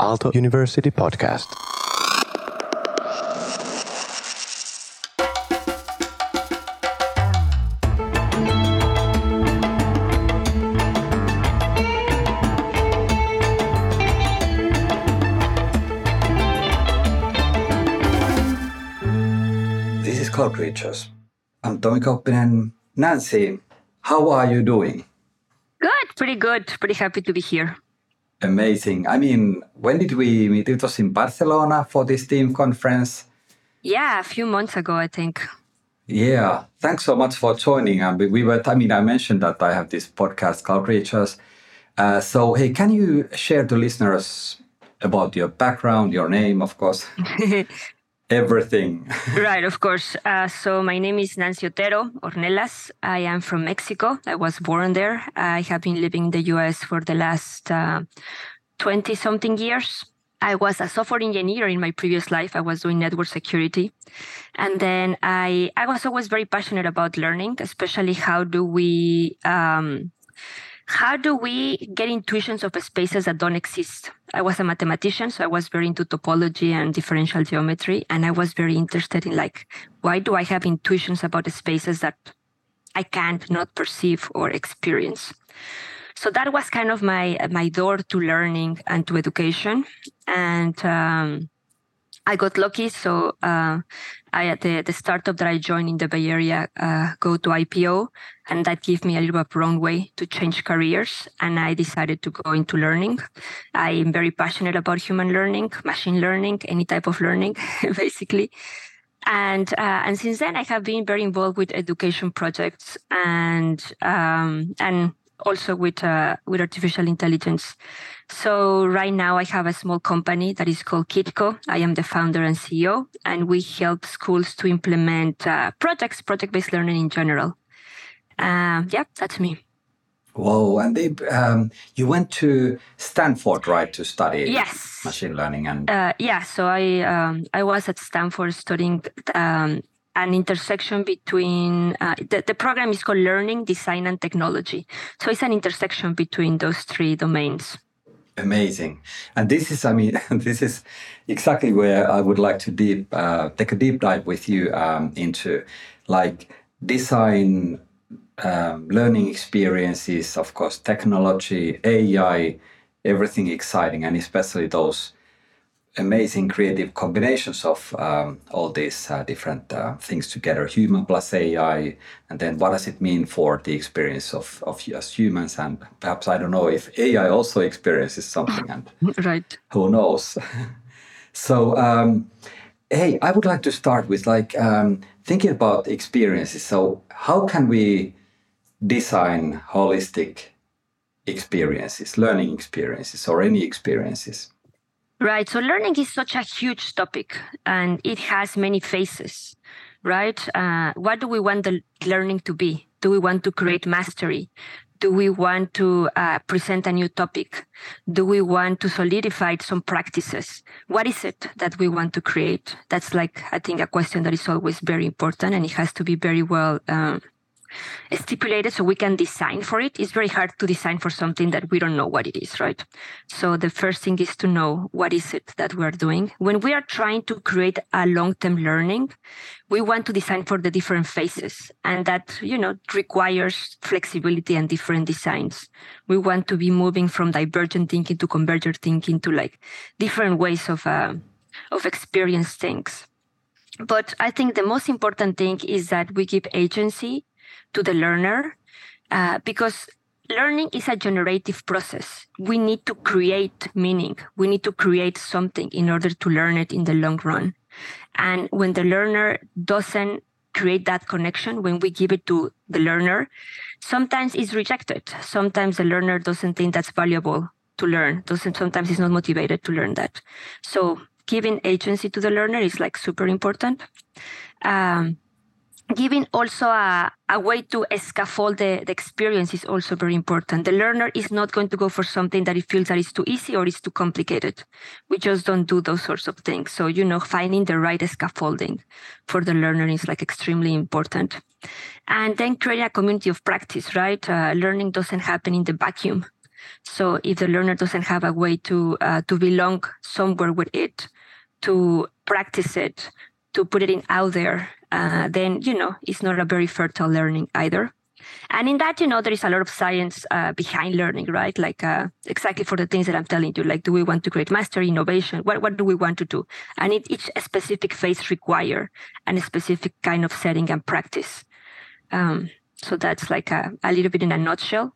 Aalto University podcast. This is Cloud Creatures. I'm Tomi Kauppinen. Nancy, how are you doing? Good, pretty good. Pretty happy to be here. Amazing. I mean, when did we meet? It was in Barcelona for this team conference. Yeah, a few months ago, I think. Yeah, thanks so much for joining. And we- we were, I mean, I mentioned that I have this podcast, Cloud Creatures. Uh, so, hey, can you share to listeners about your background, your name, of course, everything? right, of course. Uh, so my name is Nancy Otero Ornelas. I am from Mexico. I was born there. I have been living in the US for the last 20 something years. I was a software engineer in my previous life. I was doing network security. And then I, I was always very passionate about learning, especially how do we, um, how do we get intuitions of spaces that don't exist? I was a mathematician, so I was very into topology and differential geometry. And I was very interested in like, why do I have intuitions about spaces that I can't not perceive or experience? So that was kind of my my door to learning and to education. And um, I got lucky. So uh, I at the, the startup that I joined in the Bay Area uh, go to IPO, and that gave me a little bit of runway to change careers. And I decided to go into learning. I am very passionate about human learning, machine learning, any type of learning, basically. And uh, and since then, I have been very involved with education projects and um, and also with uh, with artificial intelligence. So right now I have a small company that is called KitCo. I am the founder and CEO, and we help schools to implement uh, projects, project-based learning in general. Uh, yeah, that's me. Whoa, and they, um, you went to Stanford, right, to study Yes. machine learning and Uh, yeah, so I um, I was at Stanford studying um, an intersection between uh, the, the program is called Learning, Design, and Technology. So it's an intersection between those three domains. Amazing. And this is, I mean, this is exactly where I would like to deep uh, take a deep dive with you um, into like design, um, learning experiences, of course, technology, AI, everything exciting, and especially those amazing creative combinations of um, all these uh, different uh, things together. Human plus ai and then what does it mean for the experience of, of us humans? And perhaps i don't know if ai also experiences something and Right. who knows? So um, hey i would like to start with like um, thinking about experiences. So how can we design holistic experiences learning experiences or any experiences Right. So learning is such a huge topic and it has many faces, right? Uh, what do we want the learning to be? Do we want to create mastery? Do we want to uh, present a new topic? Do we want to solidify some practices? What is it that we want to create? That's like, I think, a question that is always very important and it has to be very well um, stipulated so we can design for it. It's very hard to design for something that we don't know what it is, right? So the first thing is to know what is it that we're doing. When we are trying to create a long-term learning, we want to design for the different phases and that, you know, requires flexibility and different designs. We want to be moving from divergent thinking to convergent thinking to like different ways of, uh, of experience things. But I think the most important thing is that we give agency to the learner uh, because learning is a generative process. We need to create meaning. We need to create something in order to learn it in the long run. And when the learner doesn't create that connection, when we give it to the learner, sometimes it's rejected. Sometimes the learner doesn't think that's valuable to learn. Doesn't sometimes is not motivated to learn that. So giving agency to the learner is like super important. Um, giving also a, a way to scaffold the, the experience is also very important. The learner is not going to go for something that he feels that is too easy or is too complicated. We just don't do those sorts of things. So, you know, finding the right scaffolding for the learner is like extremely important. And then creating a community of practice, right? Uh, learning doesn't happen in the vacuum. So if the learner doesn't have a way to uh, to belong somewhere with it, to practice it, to put it in out there, uh, then you know it's not a very fertile learning either. And in that, you know, there is a lot of science uh, behind learning, right? Like uh, exactly for the things that I'm telling you. Like, do we want to create mastery, innovation? What what do we want to do? And it, each specific phase require a specific kind of setting and practice. Um, so that's like a, a little bit in a nutshell.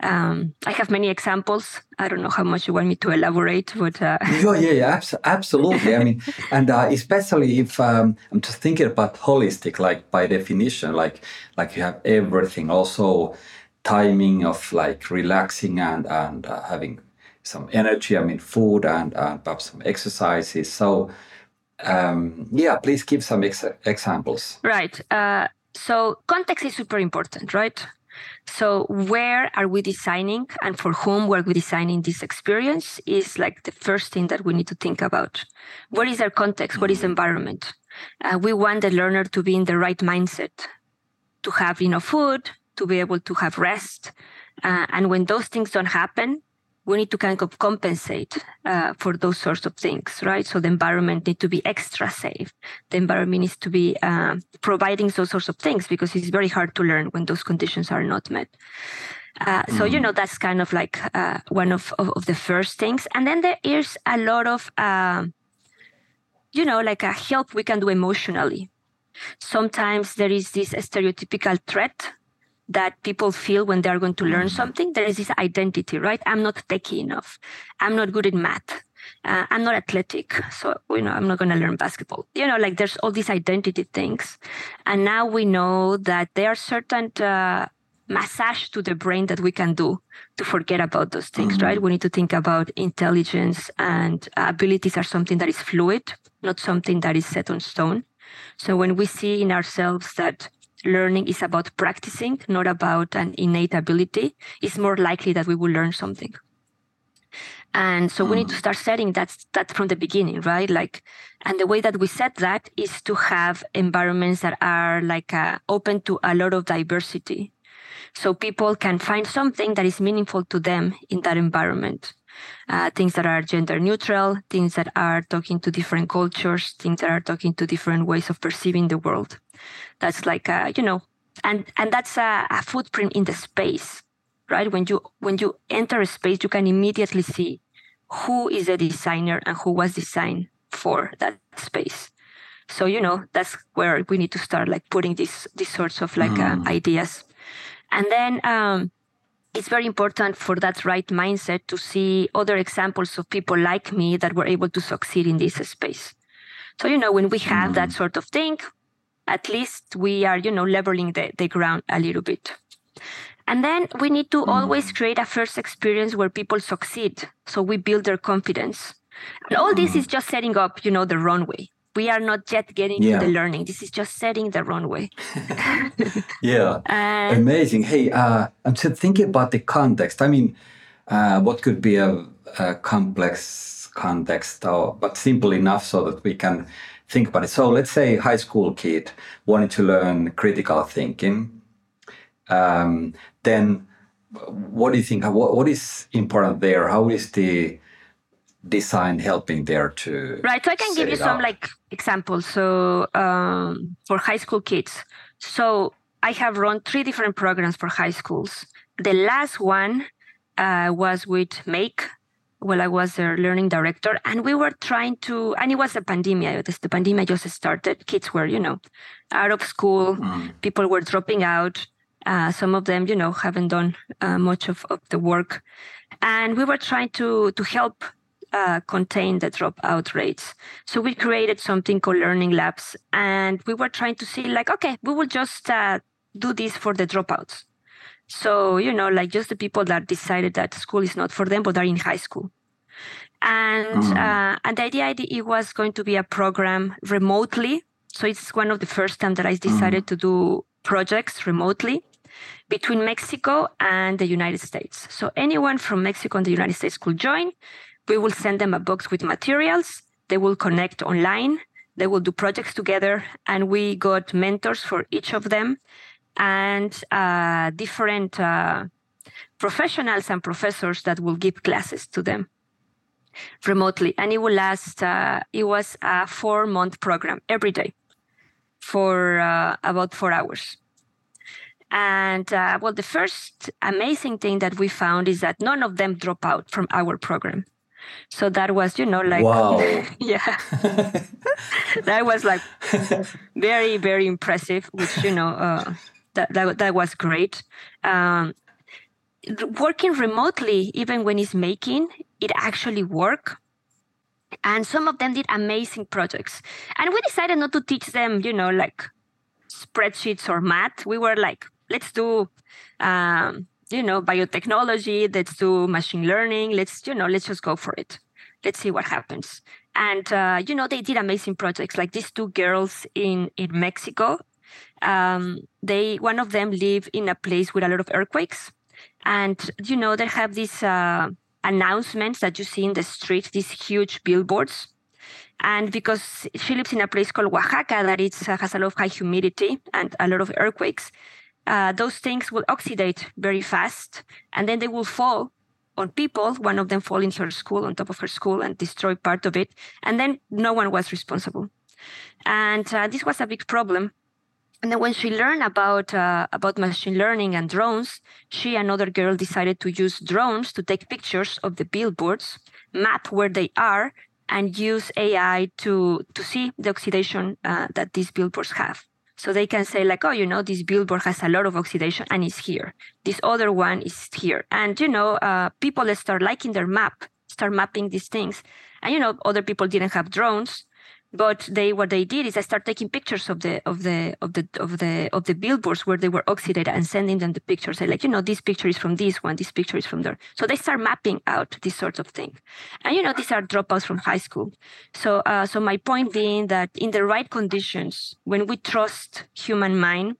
Um, I have many examples. I don't know how much you want me to elaborate, but uh... yeah, yeah, yeah, abs- absolutely. I mean, and uh, especially if um, I'm just thinking about holistic, like by definition, like like you have everything, also timing of like relaxing and and uh, having some energy. I mean, food and and perhaps some exercises. So. Um, yeah, please give some ex- examples. Right. Uh, so context is super important, right? So where are we designing and for whom were we designing this experience is like the first thing that we need to think about. What is our context? What is mm-hmm. environment? Uh, we want the learner to be in the right mindset, to have enough food, to be able to have rest. Uh, and when those things don't happen, we need to kind of compensate uh, for those sorts of things, right? So the environment needs to be extra safe. The environment needs to be uh, providing those sorts of things because it's very hard to learn when those conditions are not met. Uh, so you mm. know that's kind of like uh, one of, of, of the first things, and then there is a lot of um, you know like a help we can do emotionally. Sometimes there is this stereotypical threat that people feel when they're going to learn mm-hmm. something. There is this identity, right? I'm not techy enough. I'm not good in math. Uh, I'm not athletic, so you know I'm not going to learn basketball. You know, like there's all these identity things, and now we know that there are certain uh, massage to the brain that we can do to forget about those things. Mm-hmm. Right? We need to think about intelligence and abilities are something that is fluid, not something that is set on stone. So when we see in ourselves that learning is about practicing, not about an innate ability, it's more likely that we will learn something. And so mm. we need to hmm. start setting that that from the beginning, right? Like, and the way that we set that is to have environments that are like uh, open to a lot of diversity, so people can find something that is meaningful to them in that environment. Uh, things that are gender neutral, things that are talking to different cultures, things that are talking to different ways of perceiving the world. That's like a, you know and and that's a, a footprint in the space right? When you when you enter a space you can immediately see who is a designer and who was designed for that space. So you know that's where we need to start like putting these these sorts of like uh, mm. uh, ideas. And then um, it's very important for that right mindset to see other examples of people like me that were able to succeed in this space so you know when we have mm. that sort of thing at least we are, you know, leveling the, the ground a little bit. And then we need to mm. always create a first experience where people succeed. So we build their confidence. And all this is just setting up, you know, the runway. We are not yet getting yeah. to the learning. This is just setting the runway. yeah. And Amazing. Hey, uh, I'm just thinking about the context. I mean, uh, what could be a, a complex context, or, but simple enough so that we can think about it. So let's say high school kid wanted to learn critical thinking. Um, then what do you think? What, what is important there? How is the design helping there to right so i can give you some like examples so um, for high school kids so i have run three different programs for high schools the last one uh, was with make well, I was their learning director, and we were trying to, and it was a pandemic. The pandemic just started. Kids were, you know, out of school. Mm. People were dropping out. Uh, some of them, you know, haven't done uh, much of, of the work, and we were trying to to help uh, contain the dropout rates. So we created something called learning labs, and we were trying to see, like, okay, we will just uh, do this for the dropouts. So, you know, like just the people that decided that school is not for them, but are in high school. And mm. uh, and the idea it was going to be a program remotely. So it's one of the first time that I decided mm. to do projects remotely between Mexico and the United States. So anyone from Mexico and the United States could join. We will send them a box with materials. They will connect online. They will do projects together. And we got mentors for each of them and uh, different uh, professionals and professors that will give classes to them remotely. And it will last, uh, it was a four month program every day for uh, about four hours. And uh, well, the first amazing thing that we found is that none of them drop out from our program. So that was, you know, like, wow. yeah, that was like very, very impressive, which, you know, uh, that, that, that was great. Um, working remotely, even when it's making, it actually work. And some of them did amazing projects. And we decided not to teach them, you know, like spreadsheets or math. We were like, let's do um, you know biotechnology let's do machine learning let's you know let's just go for it. Let's see what happens. And uh, you know they did amazing projects. Like these two girls in in mexico um, they one of them live in a place with a lot of earthquakes. And you know they have these uh, announcements that you see in the street these huge billboards. And because she lives in a place called oaxaca that it uh, has a lot of high humidity and a lot of earthquakes uh, those things will oxidate very fast and then they will fall on people. One of them fall in her school, on top of her school, and destroy part of it. And then no one was responsible. And uh, this was a big problem. And then when she learned about uh, about machine learning and drones, she and another girl decided to use drones to take pictures of the billboards, map where they are, and use AI to to see the oxidation uh, that these billboards have. So they can say like, oh, you know, this billboard has a lot of oxidation and it's here. This other one is here. And, you know, uh, people start liking their map, start mapping these things. And, you know, other people didn't have drones but they what they did is I start taking pictures of the of the of the of the of the billboards where they were oxidated and sending them the pictures. I like, you know, this picture is from this one, this picture is from there. So they start mapping out this sort of thing. And you know, these are dropouts from high school. So uh, so my point being that in the right conditions, when we trust human mind,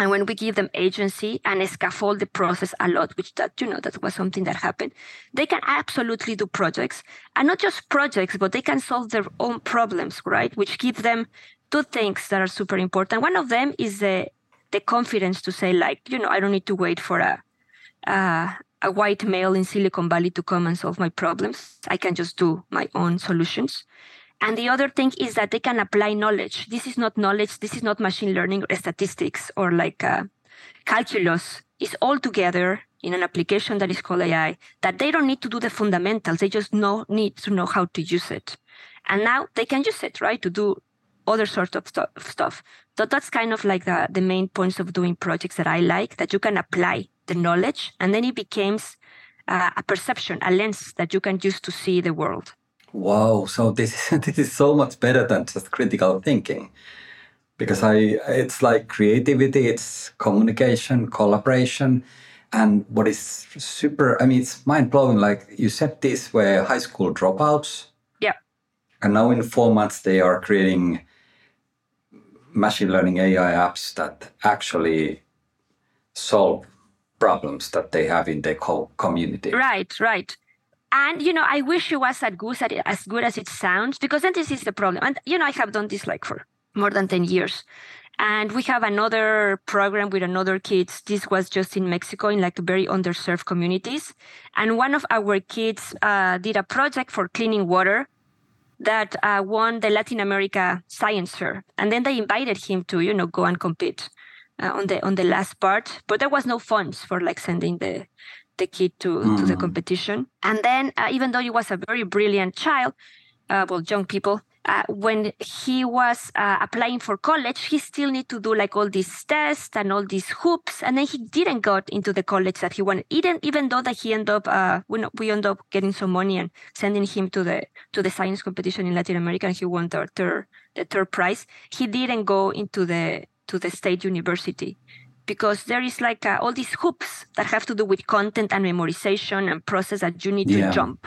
and when we give them agency and scaffold the process a lot, which that, you know, that was something that happened, they can absolutely do projects and not just projects, but they can solve their own problems, right? Which give them two things that are super important. One of them is the, the confidence to say like, you know, I don't need to wait for a, uh, a white male in Silicon Valley to come and solve my problems. I can just do my own solutions. And the other thing is that they can apply knowledge. This is not knowledge. This is not machine learning or statistics or like uh, calculus. It's all together in an application that is called AI that they don't need to do the fundamentals. They just know need to know how to use it. And now they can use it, right, to do other sorts of stuff. So that's kind of like the, the main points of doing projects that I like, that you can apply the knowledge and then it becomes uh, a perception, a lens that you can use to see the world. Wow, so this this is so much better than just critical thinking. Because I it's like creativity, it's communication, collaboration, and what is super I mean it's mind blowing like you said this were high school dropouts. Yeah. And now in four months they are creating machine learning AI apps that actually solve problems that they have in their co- community. Right, right. And you know, I wish it was as good as, as good as it sounds, because then this is the problem. And you know, I have done this like for more than 10 years. And we have another program with another kids. This was just in Mexico in like very underserved communities. And one of our kids uh, did a project for cleaning water that uh, won the Latin America Science Fair. And then they invited him to, you know, go and compete uh, on the on the last part. But there was no funds for like sending the the kid to, mm. to the hmm. competition. And then, uh, even though he was a very brilliant child, uh, well, young people, uh, when he was uh, applying for college, he still need to do like all these tests and all these hoops, and then he didn't got into the college that he wanted. Even even though that he ended up, uh, we, we ended up getting some money and sending him to the to the science competition in Latin America, and he won the third the third prize. He didn't go into the to the state university because there is like uh, all these hoops that have to do with content and memorization and process that you need yeah. to jump.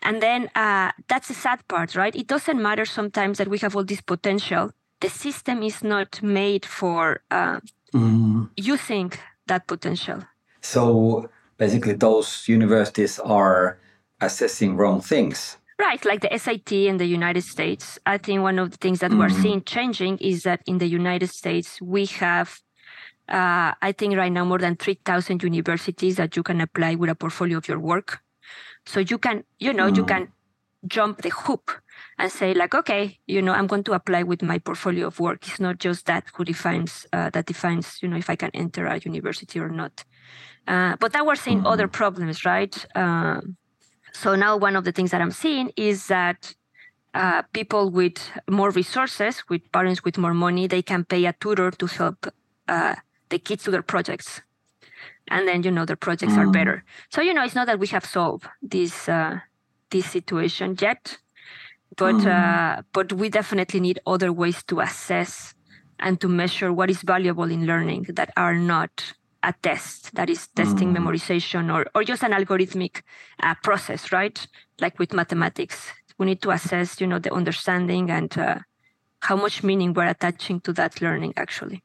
And then uh, that's the sad part, right? It doesn't matter sometimes that we have all this potential. The system is not made for uh, mm. using that potential. So basically, those universities are assessing wrong things. Right, like the SAT in the United States. I think one of the things that mm. we're seeing changing is that in the United States, we have uh, I think right now more than 3,000 universities that you can apply with a portfolio of your work. So you can, you know, mm. you can jump the hoop and say like, okay, you know, I'm going to apply with my portfolio of work. It's not just that who defines uh, that defines, you know, if I can enter a university or not. Uh, but now we're seeing mm. other problems, right? Uh, so now one of the things that I'm seeing is that uh, people with more resources, with parents with more money, they can pay a tutor to help uh, the kids to their projects and then you know their projects mm. are better so you know it's not that we have solved this uh, this situation yet but mm. uh, but we definitely need other ways to assess and to measure what is valuable in learning that are not a test that is testing mm. memorization or, or just an algorithmic uh, process right like with mathematics we need to assess you know the understanding and uh, how much meaning we're attaching to that learning actually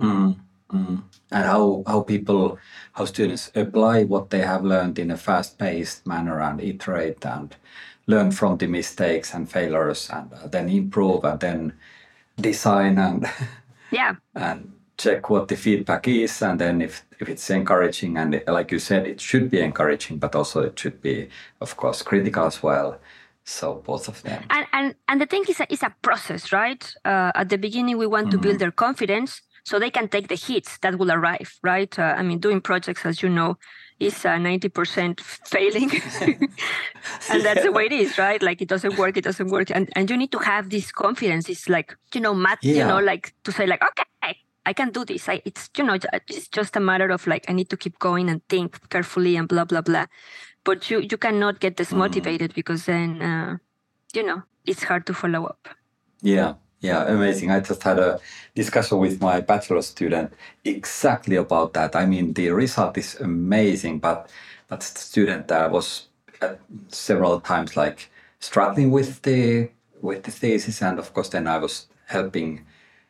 mm. Mm. And how, how people, how students apply what they have learned in a fast paced manner and iterate and learn from the mistakes and failures and uh, then improve and then design and yeah. and check what the feedback is and then if, if it's encouraging and like you said it should be encouraging but also it should be of course critical as well. So both of them. And and, and the thing is a, it's a process right? Uh, at the beginning we want mm-hmm. to build their confidence so they can take the hits that will arrive, right? Uh, I mean, doing projects, as you know, is uh, 90% failing. and that's the way it is, right? Like it doesn't work, it doesn't work. And, and you need to have this confidence. It's like, you know, Matt, yeah. you know, like to say like, okay, I can do this. I, it's, you know, it's just a matter of like, I need to keep going and think carefully and blah, blah, blah. But you, you cannot get dismotivated mm. because then, uh, you know, it's hard to follow up. Yeah. Yeah, amazing. I just had a discussion with my bachelor student exactly about that. I mean, the result is amazing, but that student uh, was uh, several times like struggling with the with the thesis, and of course, then I was helping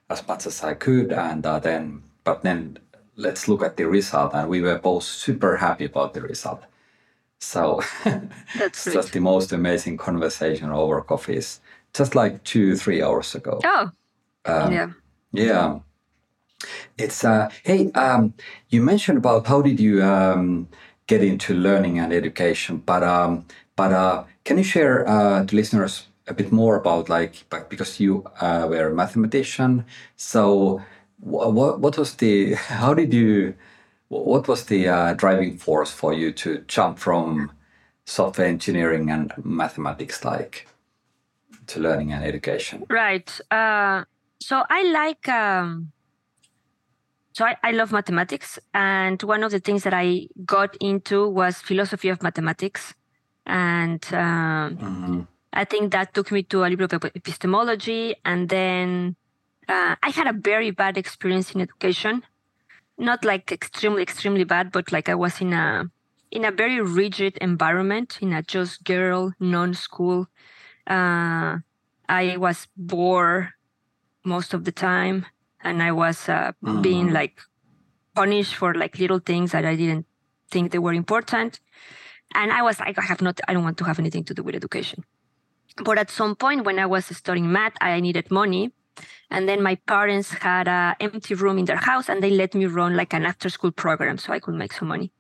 as much as I could, and uh, then but then let's look at the result, and we were both super happy about the result. So that's just the most amazing conversation over coffees just like two, three hours ago. Oh, um, yeah. Yeah. It's, uh, hey, um, you mentioned about how did you um, get into learning and education, but, um, but uh, can you share uh, to listeners a bit more about like, because you uh, were a mathematician, so what, what was the, how did you, what was the uh, driving force for you to jump from software engineering and mathematics like to learning and education? Right. Uh, so I like. Um, so I, I love mathematics, and one of the things that I got into was philosophy of mathematics, and um, mm-hmm. I think that took me to a little bit of epistemology, and then uh, I had a very bad experience in education, not like extremely extremely bad, but like I was in a in a very rigid environment in a just girl non-school uh, I was bored most of the time, and I was uh, mm. being like punished for like little things that I didn't think they were important. And I was like, I have not, I don't want to have anything to do with education. But at some point when I was studying math, I needed money. And then my parents had an empty room in their house and they let me run like an after school program so I could make some money.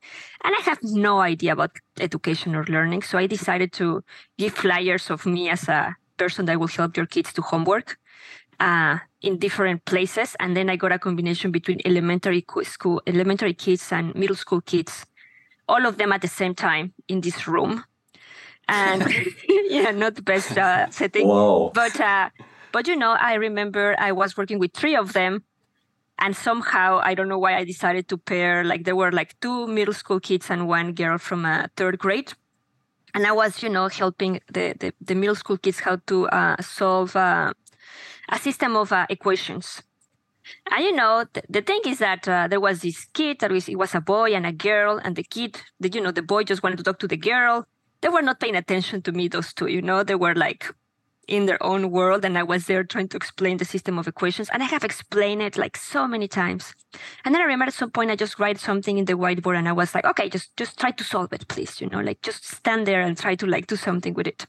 And I have no idea about education or learning. So I decided to give flyers of me as a person that will help your kids do homework uh, in different places. And then I got a combination between elementary school, elementary kids and middle school kids, all of them at the same time in this room. And yeah, not the best uh, setting. Whoa. But uh, but you know, I remember I was working with three of them and somehow i don't know why i decided to pair like there were like two middle school kids and one girl from a uh, third grade and I was, you know, helping the, the, the middle school kids how to uh, solve uh, a system of uh, equations. And you know, th- the thing is that uh, there was this kid that was it was a boy and a girl, and the kid, the, you know, the boy just wanted to talk to the girl. They were not paying attention to me, those two. You know, they were like in their own world and I was there trying to explain the system of equations. And I have explained it like so many times. And then I remember at some point I just write something in the whiteboard and I was like, okay, just just try to solve it, please. You know, like just stand there and try to like do something with it.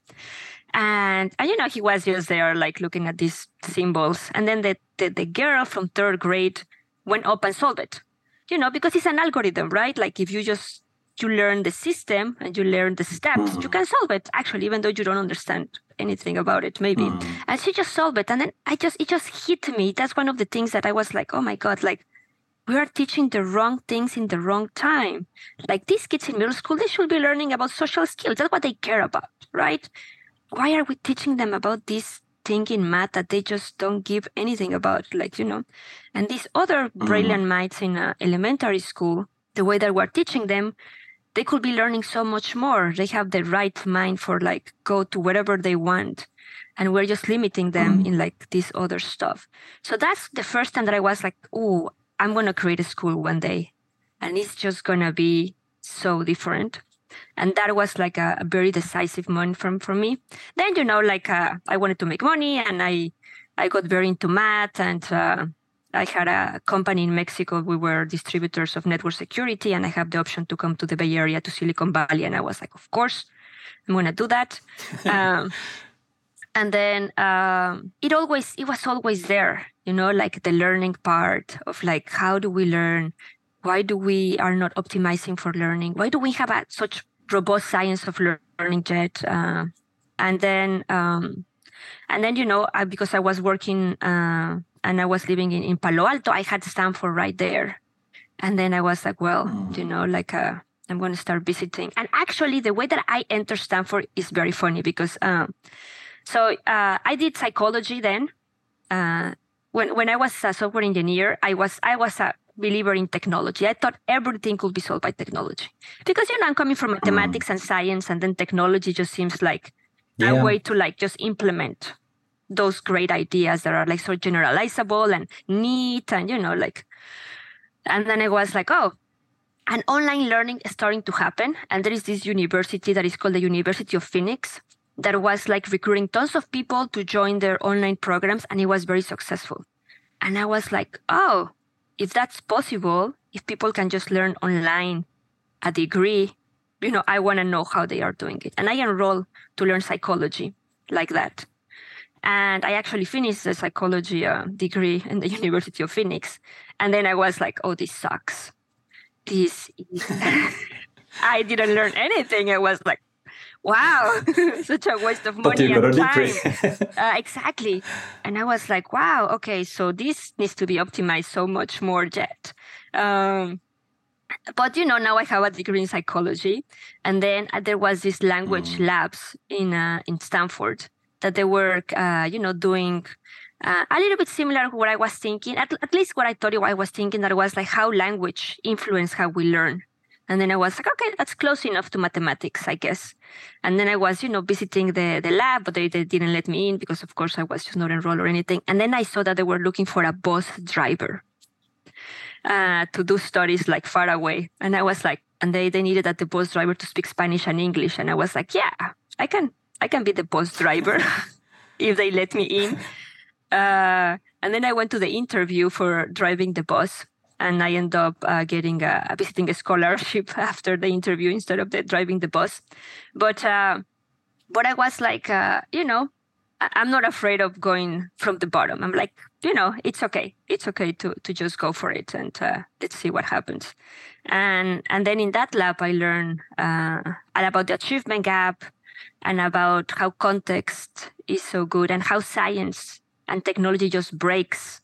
And, and you know, he was just there like looking at these symbols. And then the, the, the girl from third grade went up and solved it. you know, because it's an algorithm, right? Like if you just you learn the system and you learn the steps, you mm-hmm. can solve it actually, even though you don't understand anything about it, maybe. Mm. And she just solved it. And then I just it just hit me. That's one of the things that I was like, oh my God, like we are teaching the wrong things in the wrong time. Like these kids in middle school, they should be learning about social skills. That's what they care about, right? Why are we teaching them about this thing in math that they just don't give anything about? Like, you know, and these other mm-hmm. brilliant minds in uh, elementary school, the way that we're teaching them, they could be learning so much more. They have the right mind for like go to wherever they want. And we're just limiting them mm-hmm. in like this other stuff. So that's the first time that I was like, oh, I'm going to create a school one day and it's just going to be so different. And that was like a, a, very decisive moment from for me. Then, you know, like uh, I wanted to make money and I, I got very into math and uh, I had a company in Mexico. We were distributors of network security and I have the option to come to the Bay Area to Silicon Valley. And I was like, of course, I'm going to do that. um, and then um, it always, it was always there you know like the learning part of like how do we learn why do we are not optimizing for learning why do we have a, such robust science of learning yet uh, and then um, and then you know I, because i was working uh, and i was living in, in palo alto i had stanford right there and then i was like well mm. you know like uh, i'm going to start visiting and actually the way that i entered stanford is very funny because um, so uh, i did psychology then uh, when when I was a software engineer, I was I was a believer in technology. I thought everything could be solved by technology because you know I'm coming from mathematics mm. and science, and then technology just seems like yeah. a way to like just implement those great ideas that are like so generalizable and neat, and you know like. And then it was like, oh, and online learning is starting to happen, and there is this university that is called the University of Phoenix, that was like recruiting tons of people to join their online programs and it was very successful. And I was like, oh, if that's possible, if people can just learn online a degree, you know, I want to know how they are doing it. And I enrolled to learn psychology like that. And I actually finished the psychology uh, degree in the University of Phoenix. And then I was like, oh, this sucks. This, I didn't learn anything. I was like, wow, such a waste of money and time. uh, exactly. And I was like, wow, okay, so this needs to be optimized so much more yet. Um, but you know, now I have a degree in psychology, and then uh, there was this language mm. labs in uh, in Stanford that they were, uh, you know, doing. Uh, a little bit similar to what I was thinking, at, at least what I thought I was thinking that was like how language influence how we learn. And then I was like, okay, that's close enough to mathematics, I guess. And then I was, you know, visiting the, the lab, but they, they didn't let me in because, of course, I was just not enrolled or anything. And then I saw that they were looking for a bus driver uh, to do studies like far away. And I was like, and they, they needed that the bus driver to speak Spanish and English. And I was like, yeah, I can, I can be the bus driver if they let me in. Uh, and then I went to the interview for driving the bus and I end up uh, getting a, visiting a scholarship after the interview instead of the, driving the bus. But uh, but I was like, uh, you know, I'm not afraid of going from the bottom. I'm like, you know, it's okay. It's okay to to just go for it and uh, let's see what happens. And and then in that lab, I learned uh, about the achievement gap and about how context is so good and how science and technology just breaks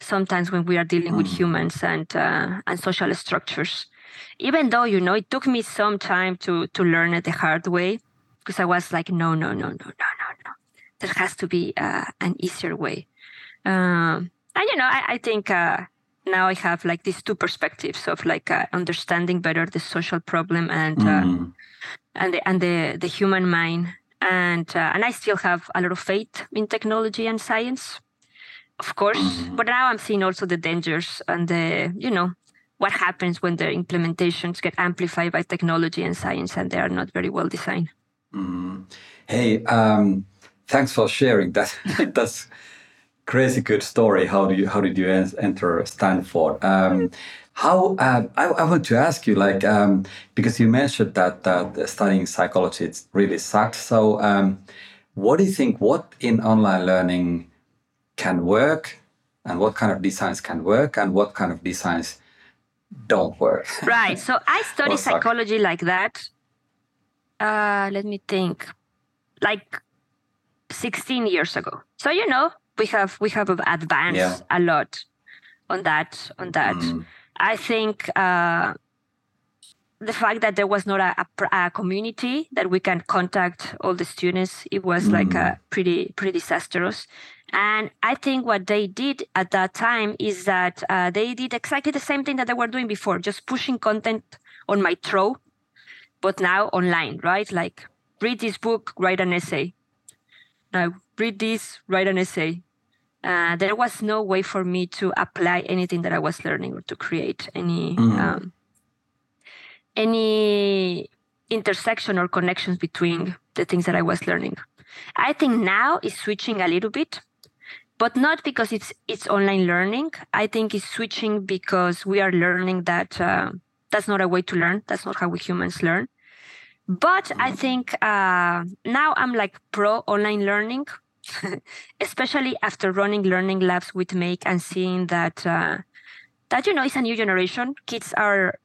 sometimes when we are dealing mm. with humans and uh, and social structures. Even though you know it took me some time to to learn it the hard way, because I was like, no, no, no, no, no, no, no. There has to be uh, an easier way. Um, and you know, I, I think uh, now I have like these two perspectives of like uh, understanding better the social problem and mm. and the and the the human mind. And uh, and I still have a lot of faith in technology and science of course. Mm-hmm. But now I'm seeing also the dangers and the, you know, what happens when the implementations get amplified by technology and science and they are not very well designed. Mm. Hey, um, thanks for sharing that. That's crazy good story. How do you how did you enter Stanford? Um, how uh, I, I, want to ask you, like, um, because you mentioned that uh, studying psychology it really sucked. So, um, what do you think? What in online learning can work and what kind of designs can work and what kind of designs don't work. right. So I study Or suck. psychology like that. Uh, let me think. Like 16 years ago. So you know, we have we have advanced Yeah. a lot on that on that. Mm. I think uh, the fact that there was not a, a, a community that we can contact all the students, it was like a pretty pretty disastrous. And I think what they did at that time is that uh, they did exactly the same thing that they were doing before, just pushing content on my throw, but now online, right? Like read this book, write an essay. Now read this, write an essay. Uh, there was no way for me to apply anything that I was learning or to create any Mhm. um, any intersection or connections between the things that I was learning. I think now is switching a little bit, but not because it's it's online learning. I think it's switching because we are learning that uh, that's not a way to learn. That's not how we humans learn. But I think uh, now I'm like pro online learning, especially after running learning labs with Make and seeing that uh, that you know it's a new generation. Kids are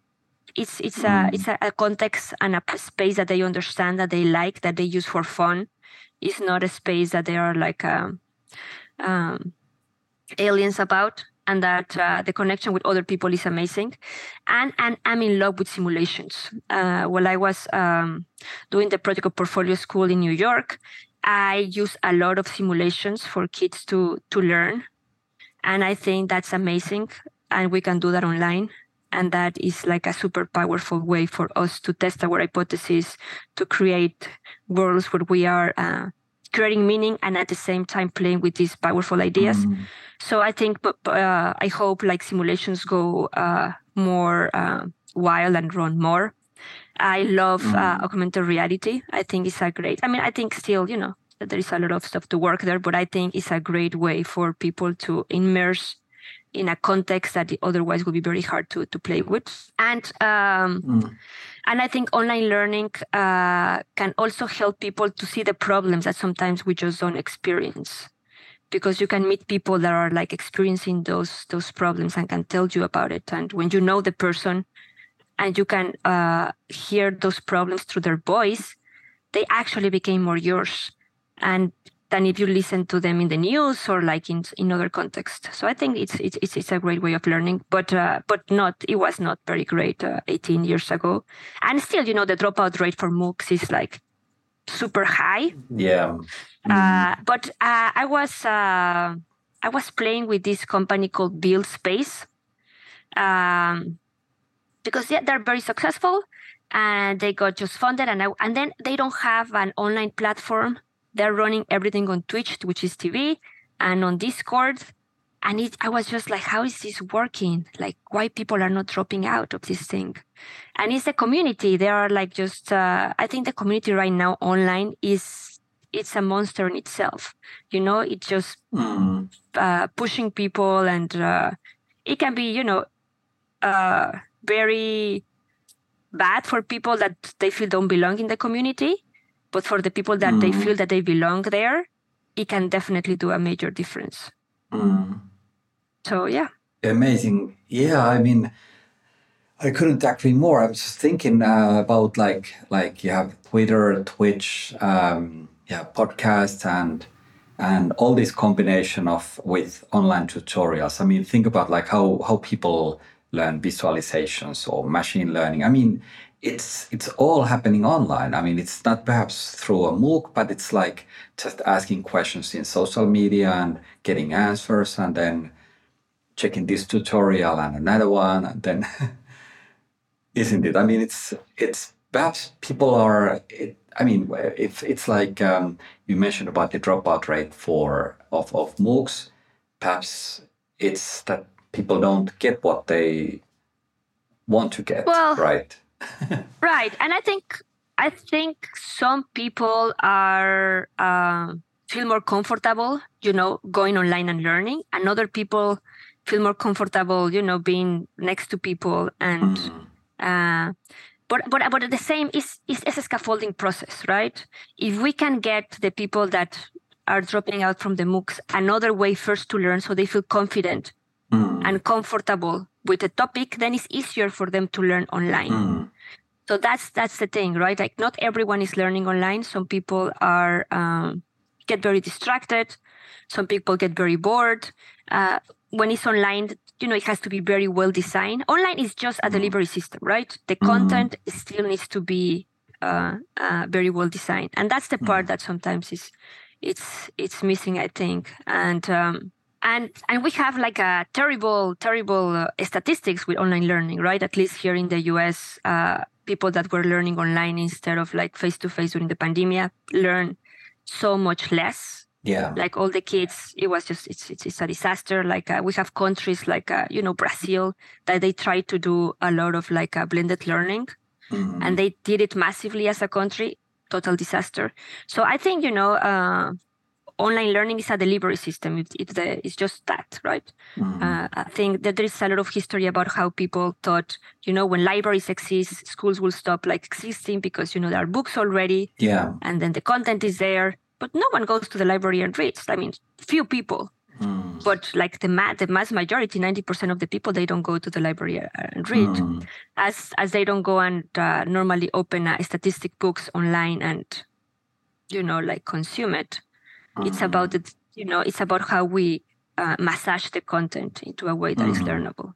it's it's a it's a, a context and a space that they understand that they like that they use for fun. It's not a space that they are like um, um, aliens about, and that uh, the connection with other people is amazing. And and I'm in love with simulations. Uh, while I was um, doing the Protocol Portfolio School in New York, I use a lot of simulations for kids to to learn, and I think that's amazing. And we can do that online and that is like a super powerful way for us to test our hypotheses, to create worlds where we are uh, creating meaning and at the same time playing with these powerful ideas Mm. so i think but uh, i hope like simulations go uh, more uh, wild and run more i love uh, augmented reality i think it's a great i mean i think still you know that there is a lot of stuff to work there but i think it's a great way for people to immerse in a context that otherwise would be very hard to, to play with. And um, Mm. and I think online learning uh, can also help people to see the problems that sometimes we just don't experience, because you can meet people that are like experiencing those those problems and can tell you about it. And when you know the person, and you can uh, hear those problems through their voice, they actually became more yours. And than if you listen to them in the news or like in in other contexts. So I think it's it's it's, a great way of learning, but uh, but not it was not very great uh, 18 years ago, and still you know the dropout rate for MOOCs is like super high. Yeah. Uh, but uh, I was uh, I was playing with this company called Buildspace, um, because yeah, they're very successful, and they got just funded, and I, and then they don't have an online platform. They're running everything on Twitch, which is TV, and on Discord. And it, I was just like, how is this working? Like, why people are not dropping out of this thing? And it's the community. They are like just. Uh, I think the community right now online is it's a monster in itself. You know, it's just Mm. uh, pushing people, and uh, it can be, you know, uh, very bad for people that they feel don't belong in the community. But for the people that they Mm. feel that they belong there, it can definitely do a major difference. Mm. So yeah. Amazing. Yeah, I mean, I couldn't agree more. I was just thinking uh, about like like you have Twitter, Twitch, um, yeah, podcast, and and all this combination of with online tutorials. I mean, think about like how how people learn visualizations or machine learning. I mean, it's it's all happening online. I mean, it's not perhaps through a MOOC, but it's like just asking questions in social media and getting answers, and then checking this tutorial and another one and then isn't it i mean it's it's perhaps people are it, i mean if it's like um, you mentioned about the dropout rate for of, of moocs perhaps it's that people don't get what they want to get Well- right Right, and I think I think some people are uh, feel more comfortable, you know, going online and learning, and other people feel more comfortable, you know, being next to people and. Uh, but but but the same is is is a scaffolding process, right? If we can get the people that are dropping out from the MOOCs another way first to learn, so they feel confident Mm. and comfortable with a topic, then it's easier for them to learn online. Mm. So that's that's the thing, right? Like not everyone is learning online. Some people are um, get very distracted. Some people get very bored. Uh, when it's online, you know, it has to be very well designed. Online is just a delivery system, right? The content still needs to be uh, uh, very well designed, and that's the part that sometimes is it's it's missing, I think. And um, and and we have like a terrible terrible uh, statistics with online learning, right? At least here in the U.S. Uh, people that were learning online instead of like face to face during the pandemic learn so much less Yeah. like all the kids it was just it's it's, it's a disaster like uh, we have countries like uh, you know brazil that they try to do a lot of like uh, blended learning Mm. and they did it massively as a country total disaster so i think you know uh, online learning is a delivery system it, it's, it's just that right Mm. uh, i think that there is a lot of history about how people thought you know when libraries exist schools will stop like existing because you know there are books already yeah. and then the content is there but no one goes to the library and reads i mean few people Mm. but like the ma- the mass majority 90% of the people they don't go to the library uh, and read Mm. as as they don't go and uh, normally open uh, statistic books online and you know like consume it it's about the you know it's about how we uh, massage the content into a way that is Mhm. learnable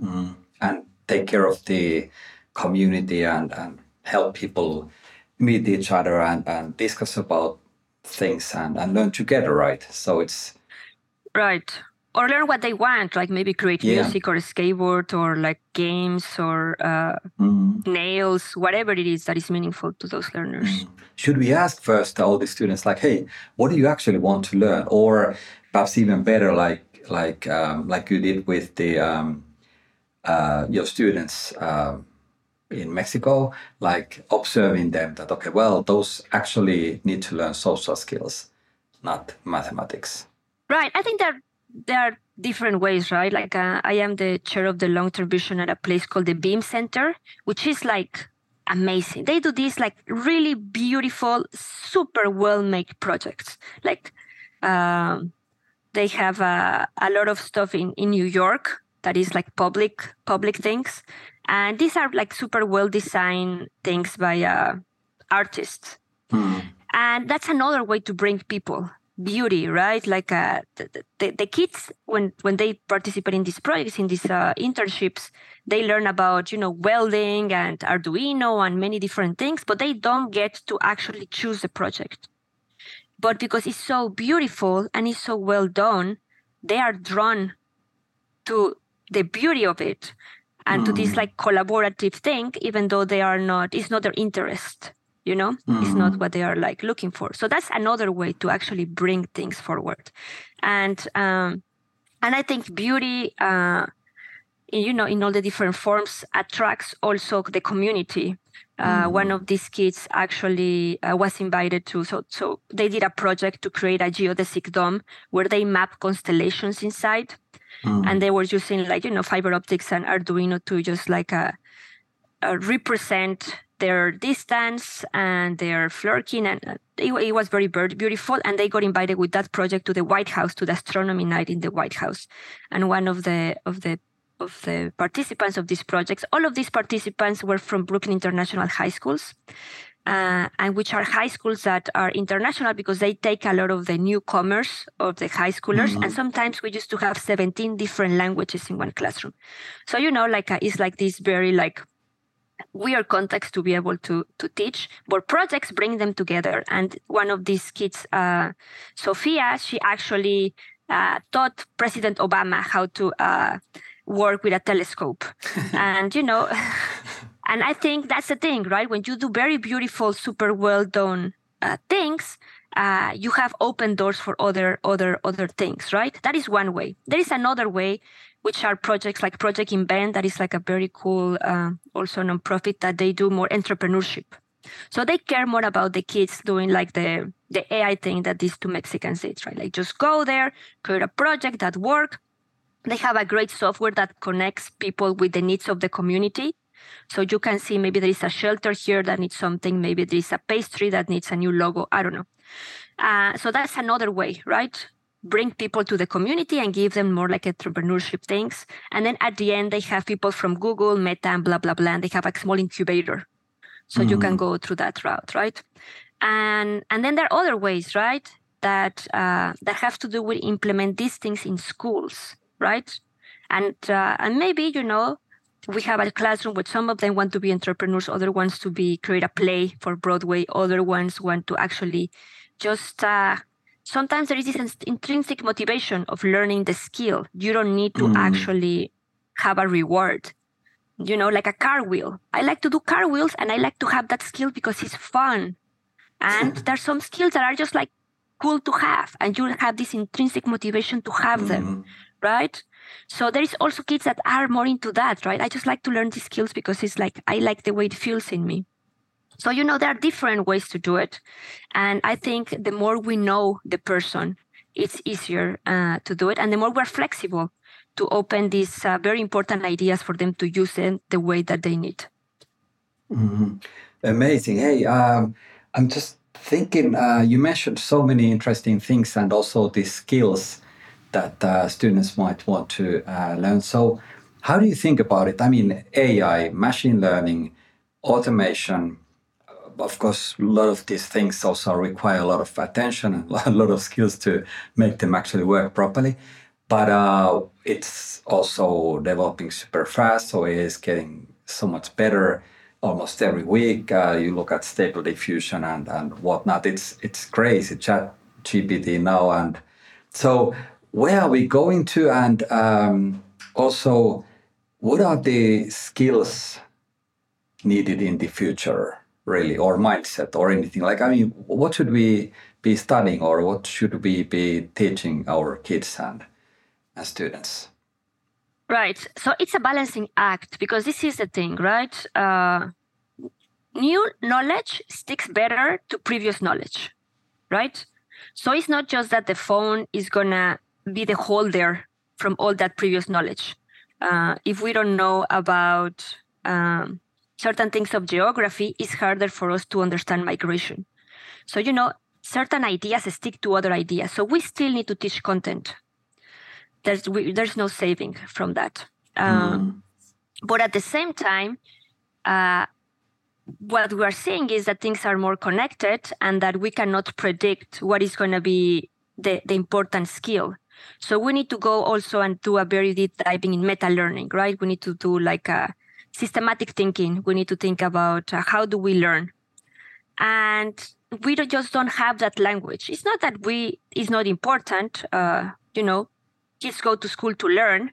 Mm. And take care of the community and, and help people meet each other and, and discuss about things and, and learn together, right? So it's right or learn what they want like maybe create Yeah. music or skateboard or like games or uh, mm, nails whatever it is that is meaningful to those learners mm. should we ask first all the students like, hey, what do you actually want to learn? Or perhaps even better, like like um, like you did with the um, uh, your students um, in Mexico, like observing them that okay, well, those actually need to learn social skills, not mathematics. Right. I think there there are different ways, right? Like uh, I am the chair of the long term vision at a place called the Beam Center, which is like amazing. They do these like really beautiful, super well made projects. Like um, they have uh, a lot of stuff in in New York that is like public public things, and these are like super well designed things by uh, artists Mm. and that's another way to bring people beauty right? Like uh, the, the, the kids when when they participate in these projects in these uh, internships they learn about you know welding and arduino and many different things but they don't get to actually choose the project. But because it's so beautiful and it's so well done they are drawn to the beauty of it and to this Mm. like collaborative thing even though they are not it's not their interest you know it's Mm. not what they are like looking for. So that's another way to actually bring things forward. And um and i think beauty uh you know in all the different forms attracts also the community. Uh, one of these kids actually uh, was invited to so so they did a project to create a geodesic dome where they map constellations inside. Mm. and they were using like you know fiber optics and arduino to just like uh, uh, represent their distance and their flirking and it, it was very beautiful and they got invited with that project to the white house to the astronomy night in the white house. And one of the of the of the participants of these projects all of these participants were from brooklyn international high schools uh, and which are high schools that are international because they take a lot of the newcomers of the high schoolers and sometimes we used to have 17 different languages in one classroom. So you know like uh, it's like this very like weird context to be able to to teach but projects bring them together. And one of these kids uh, sophia she actually uh, taught president obama how to uh, work with a telescope. And you know and i think that's the thing right? When you do very beautiful super well done uh, things uh, you have open doors for other other other things right? That is one way. There is another way which are projects like project invent that is like a very cool uh, also nonprofit that they do more entrepreneurship. So they care more about the kids doing like the the ai thing that these two mexicans did right? Like just go there create a project that work. They have a great software that connects people with the needs of the community. So you can see maybe there is a shelter here that needs something maybe there is a pastry that needs a new logo. I don't know uh, so that's another way right bring people to the community and give them more like entrepreneurship things. And then at the end, they have people from Google, Meta, and blah, blah, blah. And they have a small incubator. So mm-hmm. you can mm. go through that route, right? And and then there are other ways, right? That uh, that have to do with implement these things in schools, right? And uh, and maybe you know we have a classroom where some of them want to be entrepreneurs, other ones to be create a play for Broadway, other ones want to actually just uh, sometimes there is this intrinsic motivation of learning the skill. You don't need to mm. actually have a reward. You know, like a car wheel. I like to do car wheels and I like to have that skill because it's fun. And there's some skills that are just like cool to have, and you have this intrinsic motivation to have mm. them, right? So there is also kids that are more into that, right? I just like to learn these skills because it's like I like the way it feels in me. So, you know, there are different ways to do it. And I think the more we know the person, it's easier uh, to do it. And the more we're flexible to open these uh, very important ideas for them to use them the way that they need. Mm-hmm. Amazing. Hey, um, I'm just thinking, uh, you mentioned so many interesting things and also these skills that uh, students might want to uh, learn. So, how do you think about it? I mean, AI, machine learning, automation, of course, a lot of these things also require a lot of attention and a lot of skills to make them actually work properly. But uh, it's also developing super fast, so it is getting so much better almost every week. Uh, you look at stable diffusion and, and whatnot. It's it's crazy. Chat GPT now, and so where are we going to? And um, also, what are the skills needed in the future? really or mindset or anything like i mean what should we be studying or what should we be teaching our kids and, and students right so it's a balancing act because this is the thing right uh, new knowledge sticks better to previous knowledge right so it's not just that the phone is gonna be the holder from all that previous knowledge uh, if we don't know about um, certain things of geography, it's harder for us to understand migration. So, you know, certain ideas stick to other ideas. So we still need to teach content. There's, we, there's no saving from that. Um, mm. But at the same time, uh, what we are seeing is that things are more connected and that we cannot predict what is going to be the, the important skill. So we need to go also and do a very deep diving in meta learning, right? We need to do like a systematic thinking. We need to think about uh, how do we learn, and we don't, just don't have that language. It's not that we it's not important. Uh, you know, kids go to school to learn,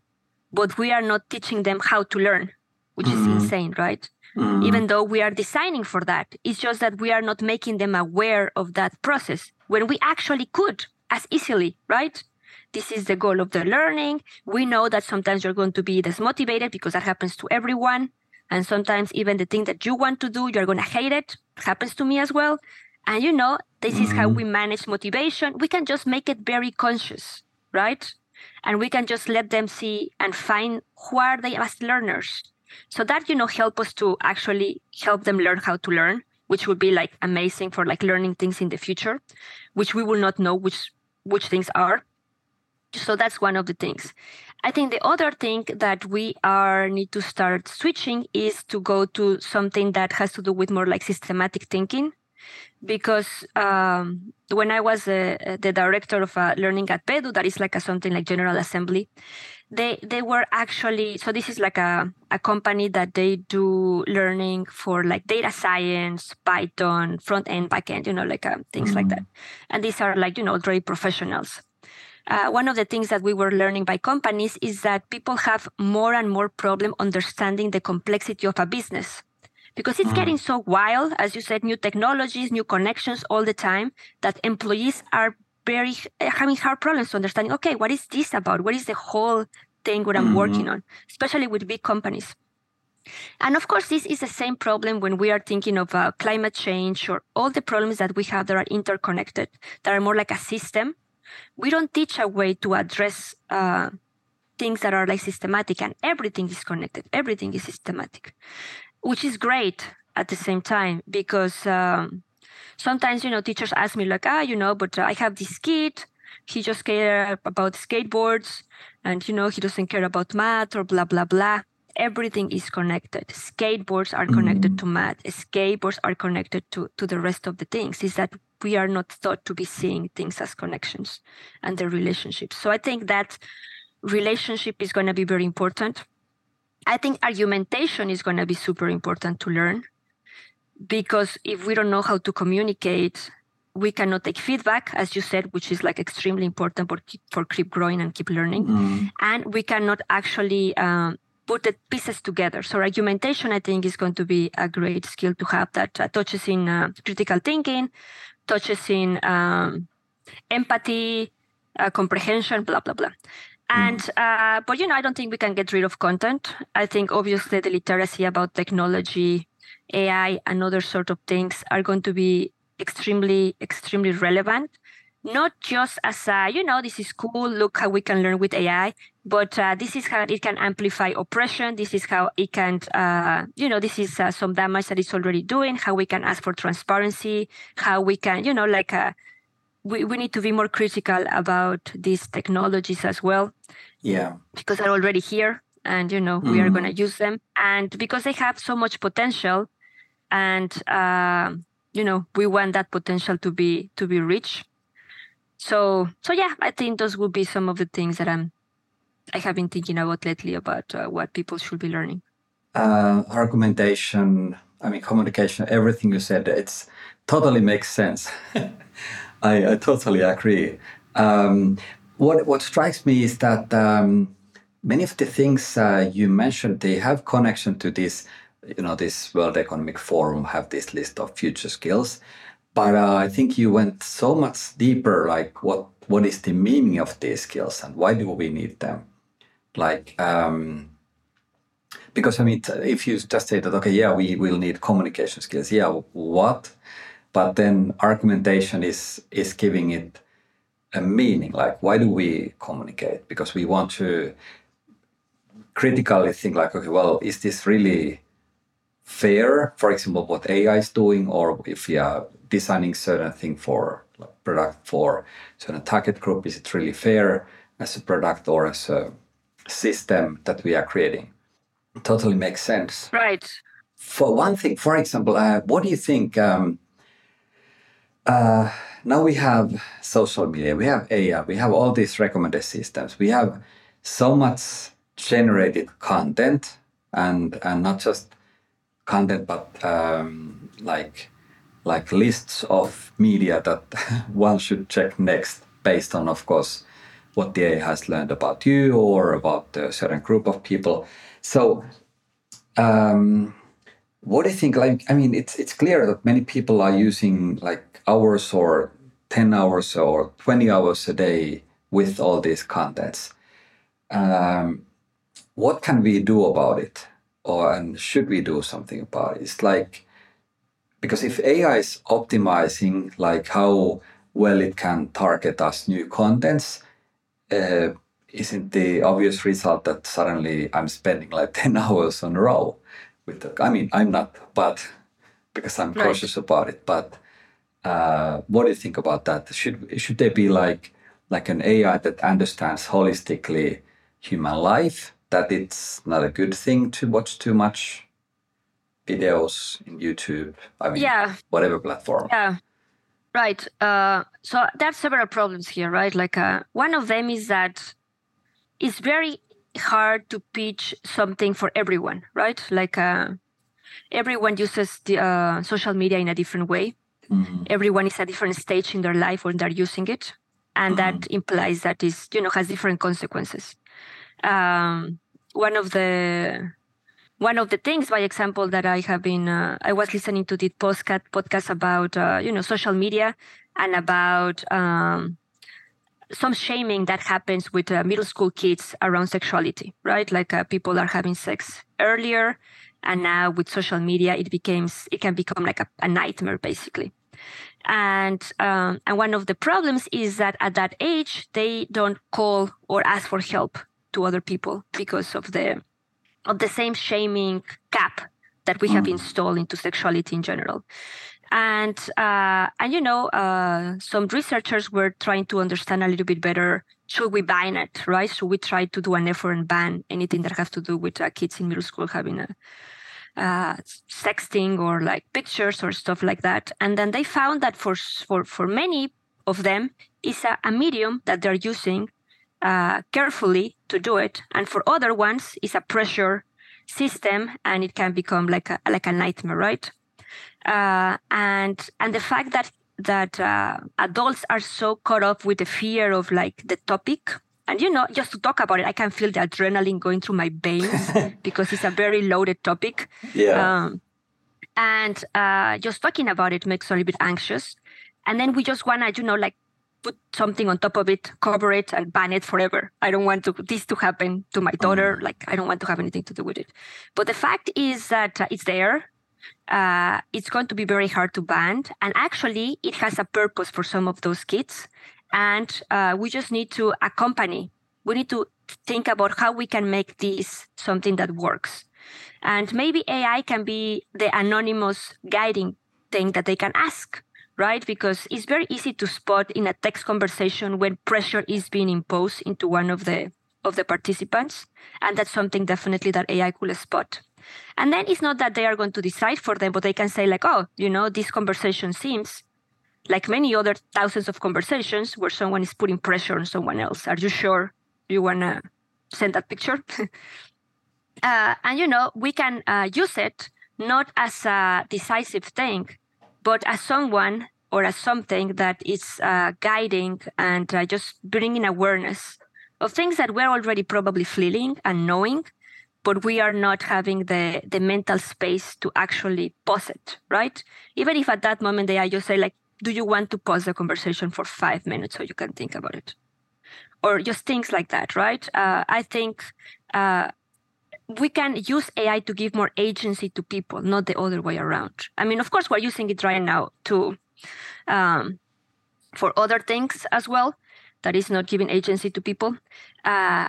but we are not teaching them how to learn, which mm-hmm. is insane, right? Mm-hmm. Even though we are designing for that, it's just that we are not making them aware of that process when we actually could as easily, right? This is the goal of the learning. We know that sometimes you're going to be dismotivated because that happens to everyone. And sometimes even the thing that you want to do, you're going to hate it. it happens to me as well. And you know, this mm-hmm. is how mm-hmm. we manage motivation. We can just make it very conscious, right? And we can just let them see and find who are they as learners. So that, you know, help us to actually help them learn how to learn, which would be like amazing for like learning things in the future, which we will not know which which things are. So that's one of the things. I think the other thing that we are need to start switching is to go to something that has to do with more like systematic thinking. Because um, when I was uh, the director of uh, learning at PEDU, that is like a, something like General Assembly, they they were actually so this is like a, a company that they do learning for like data science, Python, front end, back end, you know, like uh, things mm-hmm. like that. And these are like you know very professionals uh, one of the things that we were learning by companies is that people have more and more problem understanding the complexity of a business. Because it's mm. getting so wild as you said new technologies new connections all the time that employees are very having hard problems understanding okay what is this about? What is the whole thing what i'm mm-hmm. working on? Especially with big companies. And of course, this is the same problem when we are thinking of uh, climate change or all the problems that we have that are interconnected, that are more like a system we don't teach a way to address uh, things that are like systematic and everything is connected everything is systematic which is great at the same time because um, sometimes you know teachers ask me like ah you know but i have this kid he just care about skateboards and you know he doesn't care about math or blah blah blah. Everything is connected. Skateboards are connected Mm. to math. Skateboards are connected to to the rest of the things. Is that we are not thought to be seeing things as connections and their relationships so i think that relationship is going to be very important i think argumentation is going to be super important to learn because if we don't know how to communicate we cannot take feedback as you said which is like extremely important for keep, for keep growing and keep learning Mm. and we cannot actually um, put the pieces together. So argumentation, I think, is going to be a great skill to have that uh, touches in uh, critical thinking, touches in um, empathy, uh, comprehension, blah blah blah. And uh, but you know, I don't think we can get rid of content. I think obviously the literacy about technology, AI, and other sort of things are going to be extremely extremely relevant not just as a, you know, this is cool, look how we can learn with AI, but uh, this is how it can amplify oppression. This is how it can, uh, you know, this is uh, some damage that it's already doing, how we can ask for transparency, how we can, you know, like, uh, we, we need to be more critical about these technologies as well Yeah. because they're already here and you know we are going to use them and because they have so much potential and uh, you know we want that potential to be to be reached so so yeah i think those would be some of the things that i'm i have been thinking about lately about uh, what people should be learning uh, argumentation, I mean, communication, everything you said, it's totally makes sense. I, I totally agree. Um, what what strikes me is that um, many of the things uh, you mentioned they have connection to this. You know, this World Economic Forum have this list of future skills, but uh, I think you went so much deeper. Like, what what is the meaning of these skills and why do we need them? Like. Um, because I mean, if you just say that, okay, yeah, we will need communication skills. Yeah, what? But then argumentation is is giving it a meaning. Like, why do we communicate? Because we want to critically think, like, okay, well, is this really fair? For example, what AI is doing, or if we are designing certain thing for like, product for certain target group, is it really fair as a product or as a system that we are creating? totally makes sense. right For one thing, for example, uh, what do you think? Um, uh, now we have social media, we have AI, we have all these recommended systems, we have so much generated content, and and not just content, but um, like like lists of media that one should check next, based on, of course, what the AI has learned about you or about a certain group of people. So, um, what do you think? Like, I mean, it's it's clear that many people are using like hours or ten hours or twenty hours a day with all these contents. Um, what can we do about it, or and should we do something about it? It's like because if AI is optimizing like how well it can target us new contents, uh, isn't the obvious result that suddenly I'm spending like 10 hours on a row with the, I mean, I'm not, but because I'm Right. cautious about it. But uh, what do you think about that? Should should there be like like an AI that understands holistically human life? That it's not a good thing to watch too much videos in YouTube. I mean, yeah whatever platform. Yeah, right. Uh, so there are several problems here, right? Like uh, one of them is that it's very hard to pitch something for everyone, right? Like uh, everyone uses the uh, social media in a different way. Mhm. Everyone is at a different stage in their life when they're using it, and that implies that is you know has different consequences. Um, one of the one of the things, by example, that I have been, uh, I was listening to the podcast podcast about, uh, you know, social media and about um, some shaming that happens with uh, middle school kids around sexuality, right? Like uh, people are having sex earlier, and now with social media, it becomes it can become like a, a nightmare, basically. And um, and one of the problems is that at that age, they don't call or ask for help to other people because of the of the same shaming cap that we have installed into sexuality in general. and uh, and you know uh, some researchers were trying to understand a little bit better should we ban it right? Should we try to do an effort and ban anything that has to do with uh, kids in middle school having a uh, sexting or like pictures or stuff like that. And then they found that for for for many of them is a, a medium that they're using uh, carefully to do it. And for other ones it's a pressure system and it can become like a like a nightmare right? Uh, and and the fact that that uh, adults are so caught up with the fear of like the topic and you know just to talk about it i can feel the adrenaline going through my veins because it's a very loaded topic. Yeah. Um, and uh, just talking about it makes a little bit anxious. And then we just want to you know like put something on top of it cover it and ban it forever i don't want to this to happen to my daughter mm. like i don't want to have anything to do with it but the fact is that uh, it's there uh, it's going to be very hard to ban. And actually, it has a purpose for some of those kids. And uh, we just need to accompany. We need to think about how we can make this something that works. And maybe AI can be the anonymous guiding thing that they can ask, right? Because it's very easy to spot in a text conversation when pressure is being imposed into one of the of the participants. And that's something definitely that AI could spot. And then it's not that they are going to decide for them, but they can say, like, oh, you know, this conversation seems like many other thousands of conversations where someone is putting pressure on someone else. Are you sure you want to send that picture? uh, and, you know, we can uh, use it not as a decisive thing, but as someone or as something that is uh, guiding and uh, just bringing awareness of things that we're already probably feeling and knowing but we are not having the the mental space to actually pause it right? Even if at that moment they are just say like do you want to pause the conversation for five minutes so you can think about it? Or just things like that right? Uh, i think uh, we can use ai to give more agency to people not the other way around i mean of course we're using it right now to um, for other things as well that is not giving agency to people uh,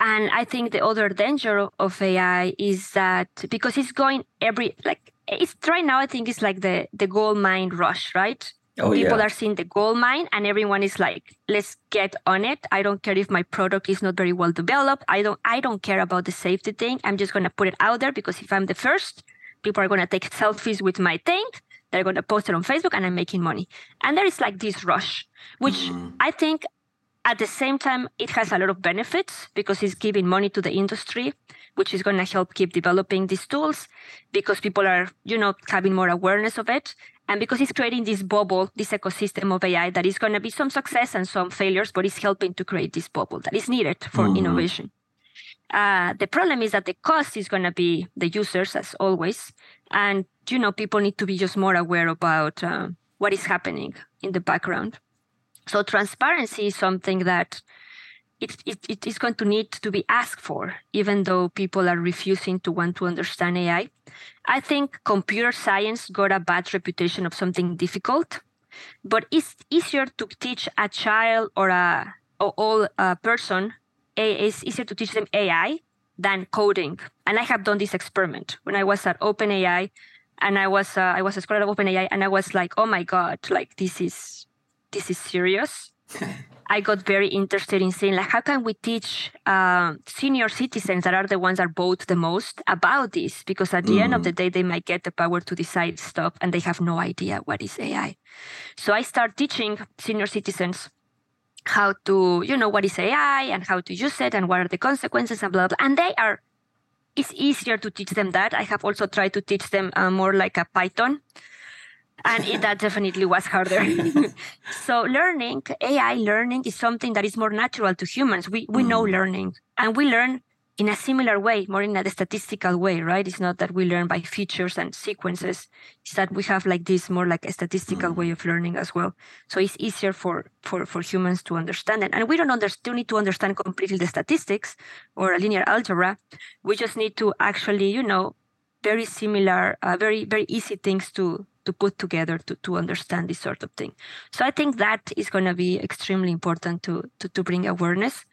and I think the other danger of AI is that because it's going every like it's right now, I think it's like the the gold mine rush, right? Oh, People yeah. are seeing the gold mine, and everyone is like, "Let's get on it." I don't care if my product is not very well developed. I don't. I don't care about the safety thing. I'm just gonna put it out there because if I'm the first, people are gonna take selfies with my thing. They're gonna post it on Facebook, and I'm making money. And there is like this rush, which mm. I think at the same time, it has a lot of benefits because it's giving money to the industry, which is going to help keep developing these tools because people are, you know, having more awareness of it. And because it's creating this bubble, this ecosystem of AI that is going to be some success and some failures, but it's helping to create this bubble that is needed for mm-hmm. innovation. Uh, the problem is that the cost is going to be the users, as always. And, you know, people need to be just more aware about uh, what is happening in the background. So transparency is something that it, it, it is going to need to be asked for, even though people are refusing to want to understand AI. I think computer science got a bad reputation of something difficult, but it's easier to teach a child or a or all a person. It's easier to teach them AI than coding. And I have done this experiment when I was at OpenAI, and I was uh, I was a scholar of OpenAI, and I was like, oh my god, like this is this is serious. I got very interested in saying, like, how can we teach uh, senior citizens that are the ones that vote the most about this? Because at the mm. end of the mm. day, they might get the power to decide stuff and they have no idea what is AI. So I start teaching senior citizens how to, you know, what is AI and how to use it and what are the consequences and blah, blah. And they are, it's easier to teach them that. I have also tried to teach them uh, more like a Python and it, that definitely was harder. so learning, AI learning is something that is more natural to humans. We we mm. know learning and we learn in a similar way, more in a statistical way, right? It's not that we learn by features and sequences. It's that we have like this more like a statistical mm. way of learning as well. So it's easier for for for humans to understand it. And we don't understand, need to understand completely the statistics or a linear algebra. We just need to actually, you know, very similar, uh, very very easy things to to put together to, to understand this sort of thing. So I think that is going to be extremely important to, to, to bring awareness.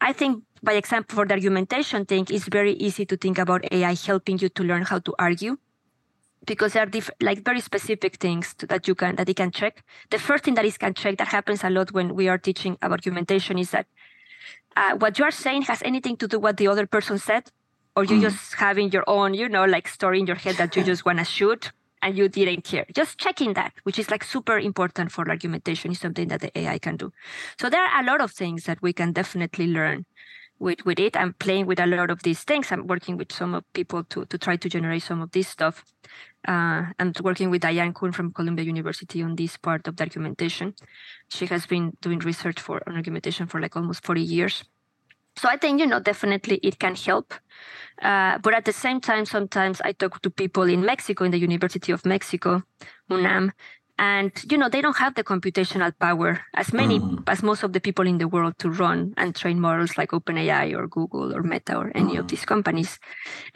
I think, by example, for the argumentation thing, it's very easy to think about AI helping you to learn how to argue. because there are diff- like very specific things to, that you can that it can check. The first thing that it can check that happens a lot when we are teaching about argumentation is that uh, what you are saying has anything to do what the other person said, or you Mm. just having your own, you know, like story in your head that you just want to shoot and you didn't care. Just checking that, which is like super important for argumentation, is something that the AI can do. So there are a lot of things that we can definitely learn with with it. I'm playing with a lot of these things. I'm working with some of people to to try to generate some of this stuff. Uh, I'm working with Deanna Kuhn from Columbia University on this part of the argumentation. She has been doing research for on argumentation for like almost 40 years. So I think you know definitely it can help. Uh, but at the same time, sometimes I talk to people in Mexico, in the University of Mexico, UNAM, and you know they don't have the computational power as many Mhm. as most of the people in the world to run and train models like OpenAI or Google or Meta or any of Mhm. these companies.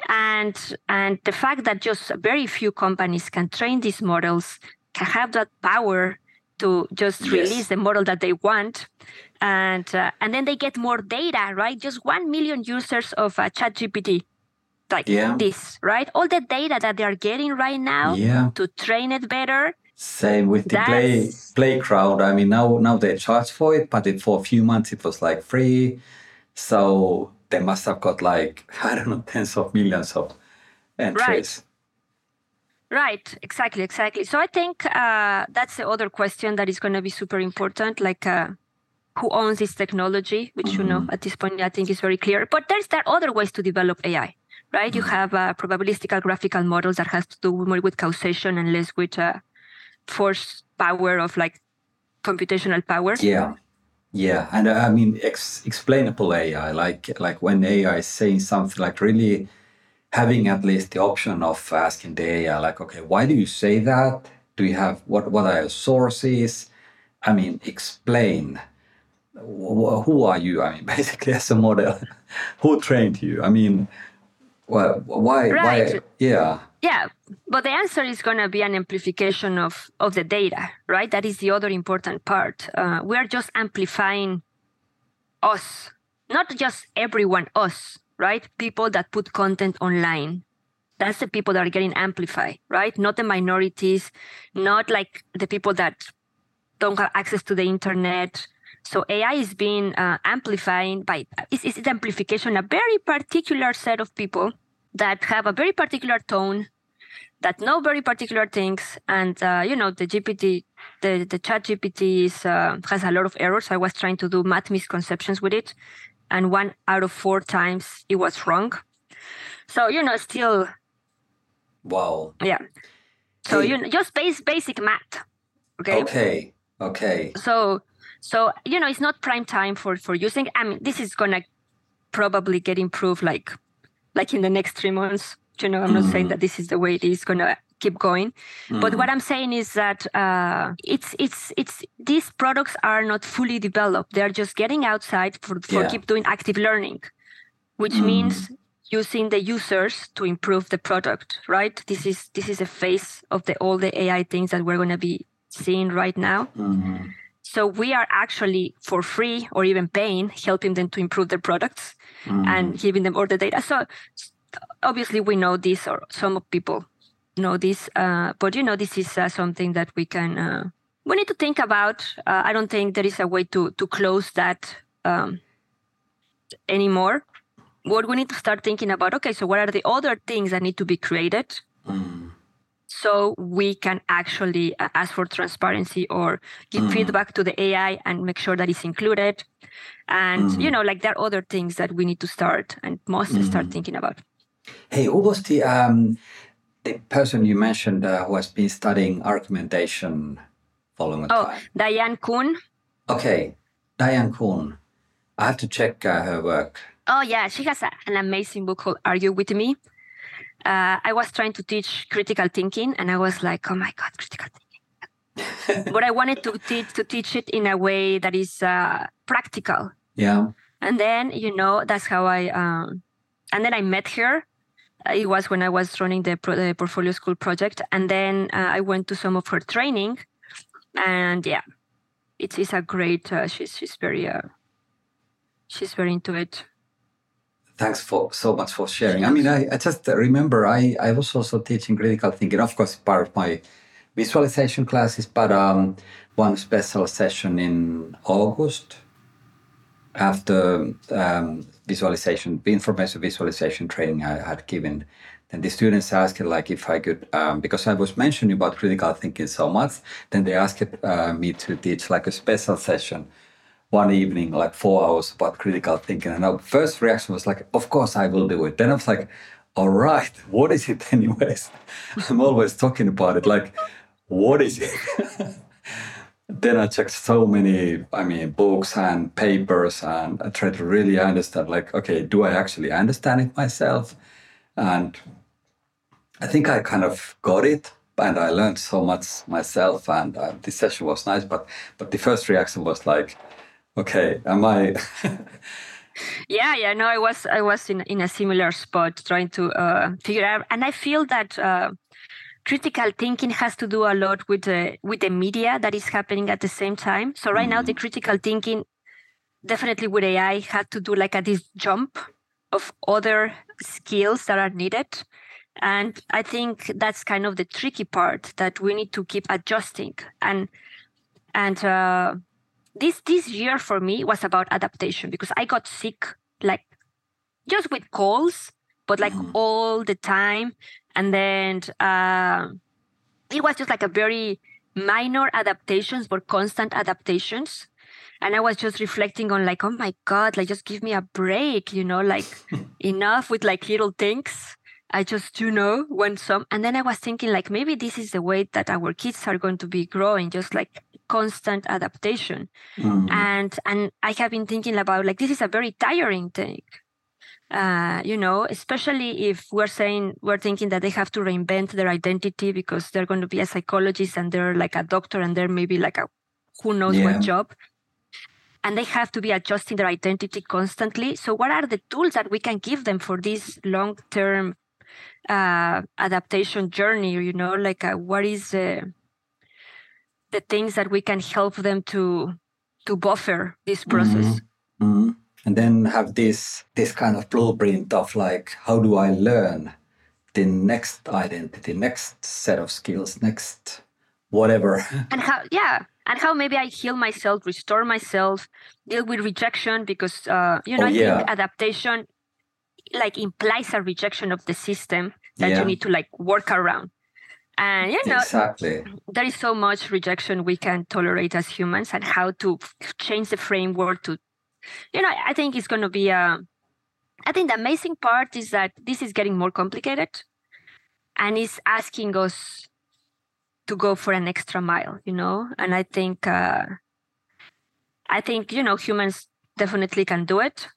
And and the fact that just very few companies can train these models can have that power to just Yes. release the model that they want and uh, and then they get more data right just 1 million users of uh, ChatGPT like Yeah. this right all the data that they are getting right now Yeah. to train it better Same with the play play crowd. I mean, now now they charge for it, but it, for a few months it was like free. So they must have got like I don't know tens of millions of entries. Right, exactly, exactly. So I think uh, that's the other question that is going to be super important. Like, uh, who owns this technology? Which you know, at this point, I think is very clear. But there's there other ways to develop AI, right? You have uh, probabilistic graphical models that has to do more with causation and less with uh, force power of like computational power. Yeah, yeah, and uh, I mean ex- explainable AI, like like when AI is saying something, like really having at least the option of asking the AI, like, okay, why do you say that? Do you have what? What are your sources? I mean, explain. Wh- Who are you? I mean, basically, as a model, who trained you? I mean, why? Why? why Right. yeah. Yeah, but the answer is going to be an amplification of of the data, right? That is the other important part. Uh, we are just amplifying us, not just everyone, us, right? People that put content online. That's the people that are getting amplified, right? Not the minorities, not like the people that don't have access to the internet. So AI is being uh, amplifying by it's, it's amplification a very particular set of people that have a very particular tone, that know very particular things, and uh, you know the GPT, the the Chat GPT is uh, has a lot of errors. I was trying to do math misconceptions with it, and one out of four times it was wrong. So you know, still, Wow. yeah. So Hey. you know, just base basic math. Okay. Okay. Okay. So so you know, it's not prime time for for using. I mean, this is gonna probably get improved like like in the next three months. You know, I'm not saying mm-hmm. that this is the way it is gonna keep going. But what I'm saying is that uh, it's it's it's these products are not fully developed. They're just getting outside for, for Yeah. keep doing active learning, which means using the users to improve the product. Right? This is this is a phase of the all the AI things that we're gonna be seeing right now. Mhm. So we are actually for free or even paying, helping them to improve their products and giving them all the data. So obviously we know this, or some people know this, uh, but you know this is uh, something that we can uh, we need to think about. Uh, I don't think there is a way to to close that um, anymore. What we need to start thinking about. Okay, so what are the other things that need to be created? Mm. so we can actually uh, ask for transparency or give feedback to the AI and make sure that it's included. And you know, like there are other things that we need to start and must start thinking about. Hey, who the um, the person you mentioned uh, who has been studying argumentation for a long Oh, time? Deanna Kuhn. Okay, Deanna Kuhn. I have to check uh, her work. Oh yeah, she has a, an amazing book called Argue with Me. Uh, I was trying to teach critical thinking, and I was like, "Oh my god, critical thinking!" but I wanted to teach to teach it in a way that is uh, practical. Yeah. and then you know that's how i um and then i met her it was when i was running the, pro- the portfolio school project and then uh, i went to some of her training and yeah it's, it's a great uh, she's she's very uh, she's very into it thanks for so much for sharing. I mean, I, I just remember I, I was also teaching critical thinking, of course, part of my visualization classes, but um, one special session in August after um, visualization, information visualization training I had given. Then the students asked like if I could, um, because I was mentioning about critical thinking so much, then they asked uh, me to teach like a special session one evening, like four hours about critical thinking. And our first reaction was like, of course I will do it. Then I was like, all right, what is it anyways? I'm always talking about it. Like, what is it? then I checked so many, I mean, books and papers, and I tried to really understand, like, okay, do I actually understand it myself? And I think I kind of got it, and I learned so much myself, and uh, the session was nice. But but the first reaction was like, okay am i yeah yeah no i was i was in, in a similar spot trying to uh, figure out and i feel that uh, critical thinking has to do a lot with the with the media that is happening at the same time so right mm. now the mm-hmm. critical thinking definitely with ai had to do like a this jump of other skills that are needed and i think that's kind of the tricky part that we need to keep adjusting and and uh, this this year for me was about adaptation because I got sick like just with colds, but like mm. all the time, and then uh, it was just like a very minor adaptations but constant adaptations. And i was just reflecting on like oh my god like just give me a break you know like enough with like little things. I just you know want some. And then i was thinking like maybe this is the way that our kids are going to be growing just like constant adaptation. Mm-hmm. and and i have been thinking about like this is a very tiring thing uh, you know especially if we're saying we're thinking that they have to reinvent their identity because they're going to be a psychologist and they're like a doctor and they're maybe like a who knows yeah. what job and they have to be adjusting their identity constantly so what are the tools that we can give them for this long term uh, adaptation journey you know like uh, what is uh, the things that we can help them to to buffer this process mm-hmm. Mm-hmm. And then have this this kind of blueprint of like how do i learn the next identity next set of skills next whatever and how yeah and how maybe i heal myself restore myself deal with rejection because uh, you know oh, yeah. i think adaptation like implies a rejection of the system that yeah. you need to like work around and you know, exactly. there is so much rejection we can tolerate as humans, and how to change the framework to, you know, I think it's going to be a. Uh, I think the amazing part is that this is getting more complicated, and it's asking us to go for an extra mile, you know. And I think, uh, I think you know, humans definitely can do it.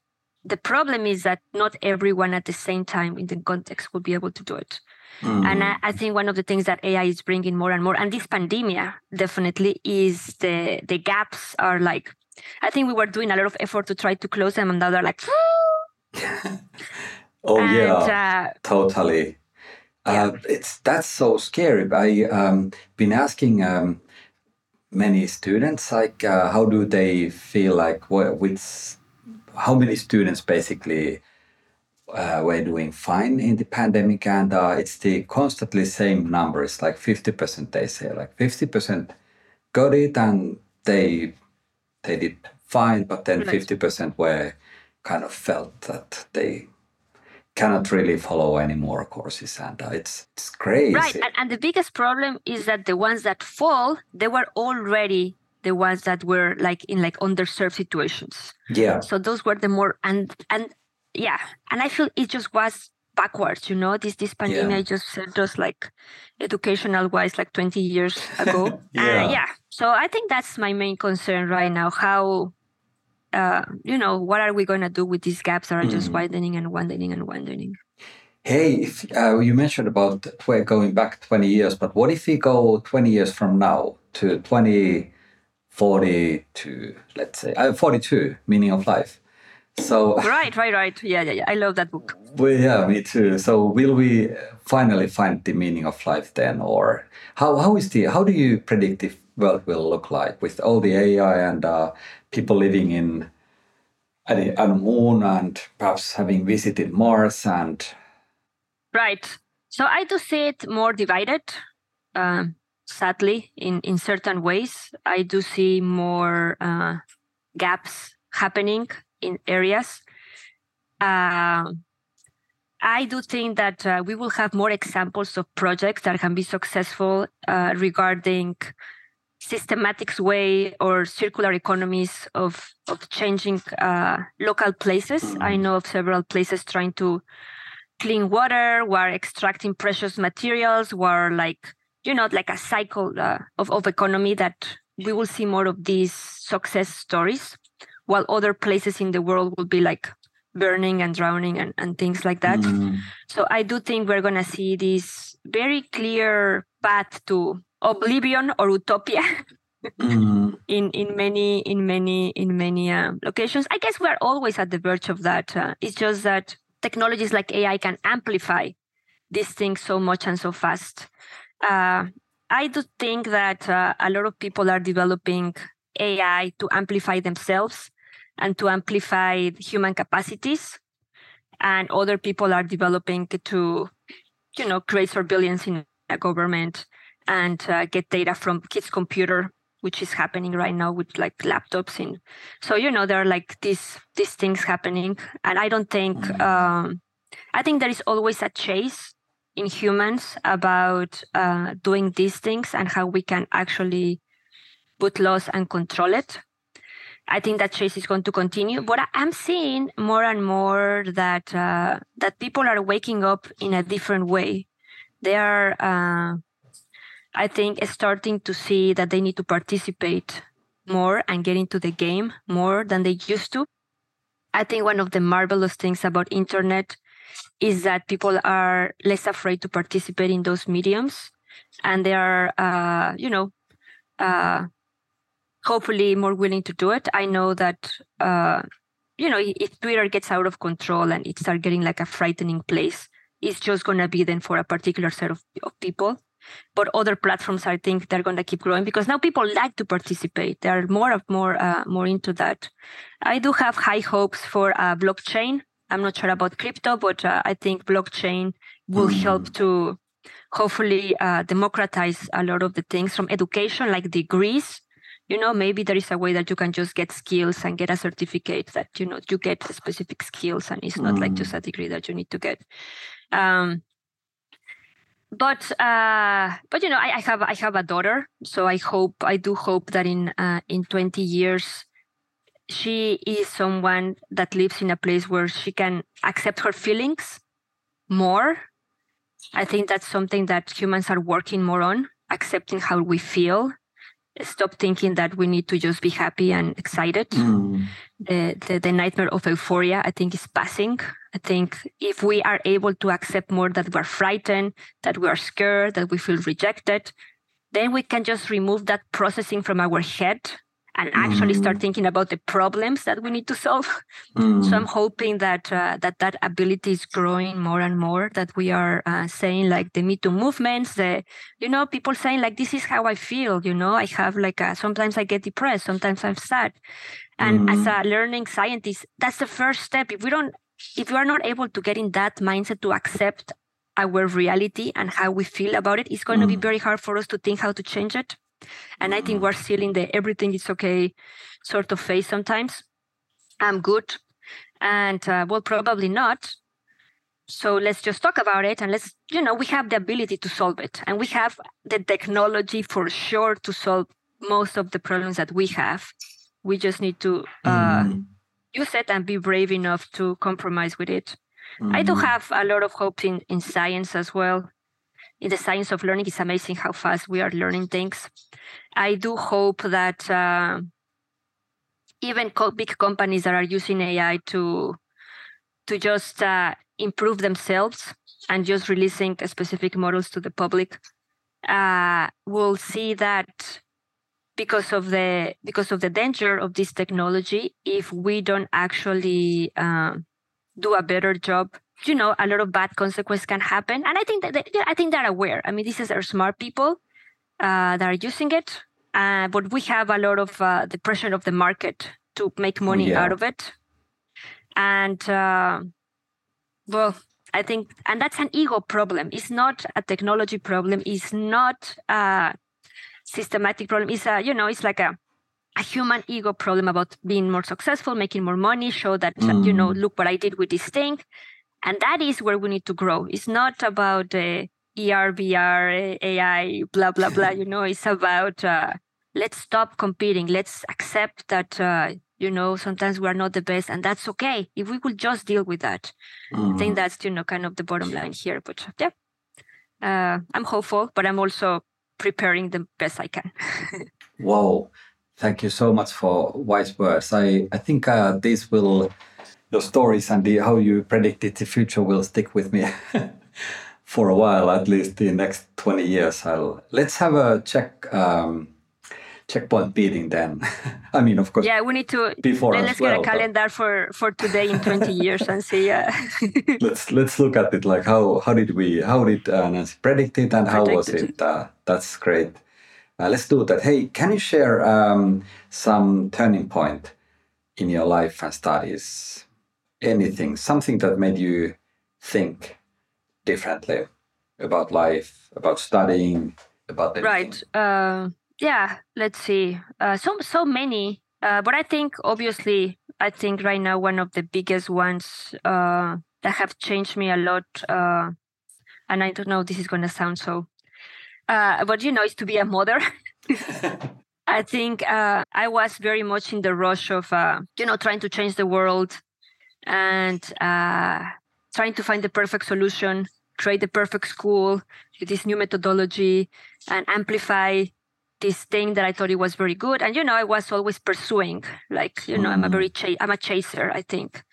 The problem is that not everyone at the same time in the context will be able to do it. Mm. And I, I, think one of the things that AI is bringing more and more, and this pandemic definitely is the the gaps are like. I think we were doing a lot of effort to try to close them, and now they're like. oh and, yeah, uh, totally. Yeah. Uh, it's that's so scary. I um been asking um, many students like uh, how do they feel like what with how many students basically uh, we're doing fine in the pandemic, and uh, it's the constantly same numbers, like 50%. They say like 50% got it, and they they did fine, but then 50% were kind of felt that they cannot really follow any more courses, and uh, it's it's crazy. Right, and, and the biggest problem is that the ones that fall, they were already the ones that were like in like underserved situations. Yeah. So those were the more and and yeah and i feel it just was backwards you know this this pandemic yeah. just sent us like educational wise like 20 years ago yeah. Uh, yeah so i think that's my main concern right now how uh, you know what are we going to do with these gaps that are just mm. widening and widening and widening hey if, uh, you mentioned about going back 20 years but what if we go 20 years from now to 2040 to let's say uh, 42 meaning of life so right, right, right. Yeah, yeah, yeah. I love that book. Well, yeah, me too. So will we finally find the meaning of life then, or how how is the how do you predict the world will look like with all the AI and uh, people living in at the, the moon and perhaps having visited Mars and right. So I do see it more divided. Um, sadly, in in certain ways, I do see more uh, gaps happening in areas. Uh, I do think that uh, we will have more examples of projects that can be successful uh, regarding systematic way or circular economies of of changing uh, local places. Mm-hmm. I know of several places trying to clean water, while extracting precious materials, while like you know like a cycle uh, of of economy that we will see more of these success stories, while other places in the world will be like burning and drowning and, and things like that. Mm-hmm. So I do think we're gonna see this very clear path to oblivion or utopia mm. in in many in many in many uh, locations i guess we're always at the verge of that uh, it's just that technologies like ai can amplify these things so much and so fast uh, i do think that uh, a lot of people are developing ai to amplify themselves and to amplify human capacities and other people are developing to you know create surveillance in a government and uh, get data from kids' computer, which is happening right now with like laptops. In so you know there are like these these things happening, and I don't think mm. um, I think there is always a chase in humans about uh, doing these things and how we can actually put laws and control it. I think that chase is going to continue, but I'm seeing more and more that uh, that people are waking up in a different way. They are uh, I think starting to see that they need to participate more and get into the game more than they used to. I think one of the marvelous things about internet is that people are less afraid to participate in those mediums and they are uh, you know uh, hopefully more willing to do it. I know that uh, you know if twitter gets out of control and it starts getting like a frightening place it's just going to be then for a particular set of, of people. But other platforms i think they're going to keep growing because now people like to participate. They're more of more uh, more into that. I do have high hopes for uh, blockchain. I'm not sure about crypto but uh, i think blockchain will mm. help to hopefully uh, democratize a lot of the things from education like degrees you know maybe there is a way that you can just get skills and get a certificate that you know you get specific skills and it's not mm. like just a degree that you need to get um, but uh, but you know, I, I, have I have a daughter, so I hope I do hope that in uh, in twenty years, she is someone that lives in a place where she can accept her feelings more. I think that's something that humans are working more on, accepting how we feel stop thinking that we need to just be happy and excited. Mm. The, the, the nightmare of euphoria, I think, is passing. I think if we are able to accept more that we're frightened, that we are scared, that we feel rejected, then we can just remove that processing from our head and actually mm. start thinking about the problems that we need to solve. Mm. So I'm hoping that uh, that that ability is growing more and more. That we are uh, saying like the Me Too movements, the you know people saying like this is how I feel. You know, I have like a, sometimes I get depressed, sometimes I'm sad, and mm. as a learning scientist, that's the first step. If we don't, if we are not able to get in that mindset to accept our reality and how we feel about it, it's going to be mm. very hard for us to think how to change it. And I think we're still in the everything is okay sort of phase sometimes. I'm good. And uh, well, probably not. So let's just talk about it and let's, you know, we have the ability to solve it. And we have the technology for sure to solve most of the problems that we have. We just need to uh, mm. use it and be brave enough to compromise with it. Mm. I do mm-hmm. have a lot of hope in, in science as well in the science of learning. It's amazing how fast we are learning things. I do hope that uh, even co- big companies that are using AI to to just uh, improve themselves and just releasing specific models to the public uh, will see that because of the because of the danger of this technology if we don't actually uh, do a better job you know a lot of bad consequences can happen. And i think that they, i think they're aware. I mean these are smart people uh, that are using it. Uh, but we have a lot of uh, the pressure of the market to make money yeah. out of it. And uh, well i think and that's an ego problem. It's not a technology problem. It's not a systematic problem. It's a you know it's like a a human ego problem about being more successful making more money show that mm. you know look what i did with this thing and that is where we need to grow. It's not about uh, er vr ai blah blah blah you know. It's about uh, let's stop competing. Let's accept that uh, you know sometimes we are not the best and that's okay. If we could just deal with that. Mm. i think mm. that's you know kind of the bottom line here but yeah. Uh, i'm hopeful but i'm also preparing the best i can. Wow thank you so much for wise words. I i think uh, this will your stories and the, how you predicted the future will stick with me for a while at least the next 20 years i'll let's have a check um, checkpoint beating then. I mean, of course. Yeah, we need to. Before let's well, get a calendar for for today in 20 years and see. Uh, let's let's look at it like how how did we how did uh, Nancy predict it and how was it? Uh, that's great. Uh, let's do that. Hey, can you share um, some turning point in your life and studies? Anything, something that made you think differently about life, about studying, about anything? right. Uh, yeah, let's see. Uh, so so many, uh, but I think obviously, I think right now one of the biggest ones uh, that have changed me a lot. Uh, and I don't know, this is gonna sound so, uh, but you know, is to be a mother. I think uh, I was very much in the rush of you know trying to change the world and trying to find the perfect solution, create the perfect school with this new methodology, and amplify this thing that I thought it was very good. And you know, I was always pursuing, like, you know, mm. I'm a very mm. ch- I'm a chaser, I think.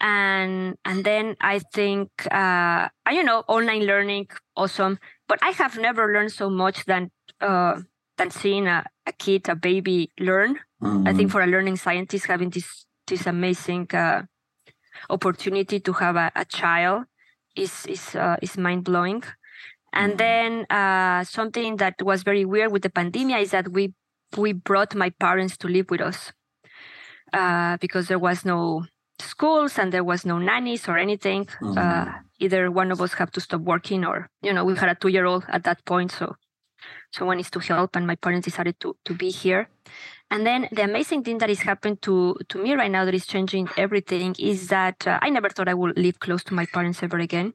And and then I think uh you know, online learning, awesome. But I have never learned so much than uh than seeing a, a kid, a baby learn. Mm. I think mm. for a learning scientist having this this amazing uh opportunity to have a, a child is is uh, is mind blowing. And then uh, something that was very weird with the pandemic is that we we brought my parents to live with us uh, because there was no schools and there was no nannies or anything. Mm-hmm. Uh, either one of us have to stop working, or you know, we had a two-year-old at that point, so someone needs to help. And my parents decided to to be here. And then the amazing thing that is happening to to me right now that is changing everything is that uh, I never thought I would live close to my parents ever again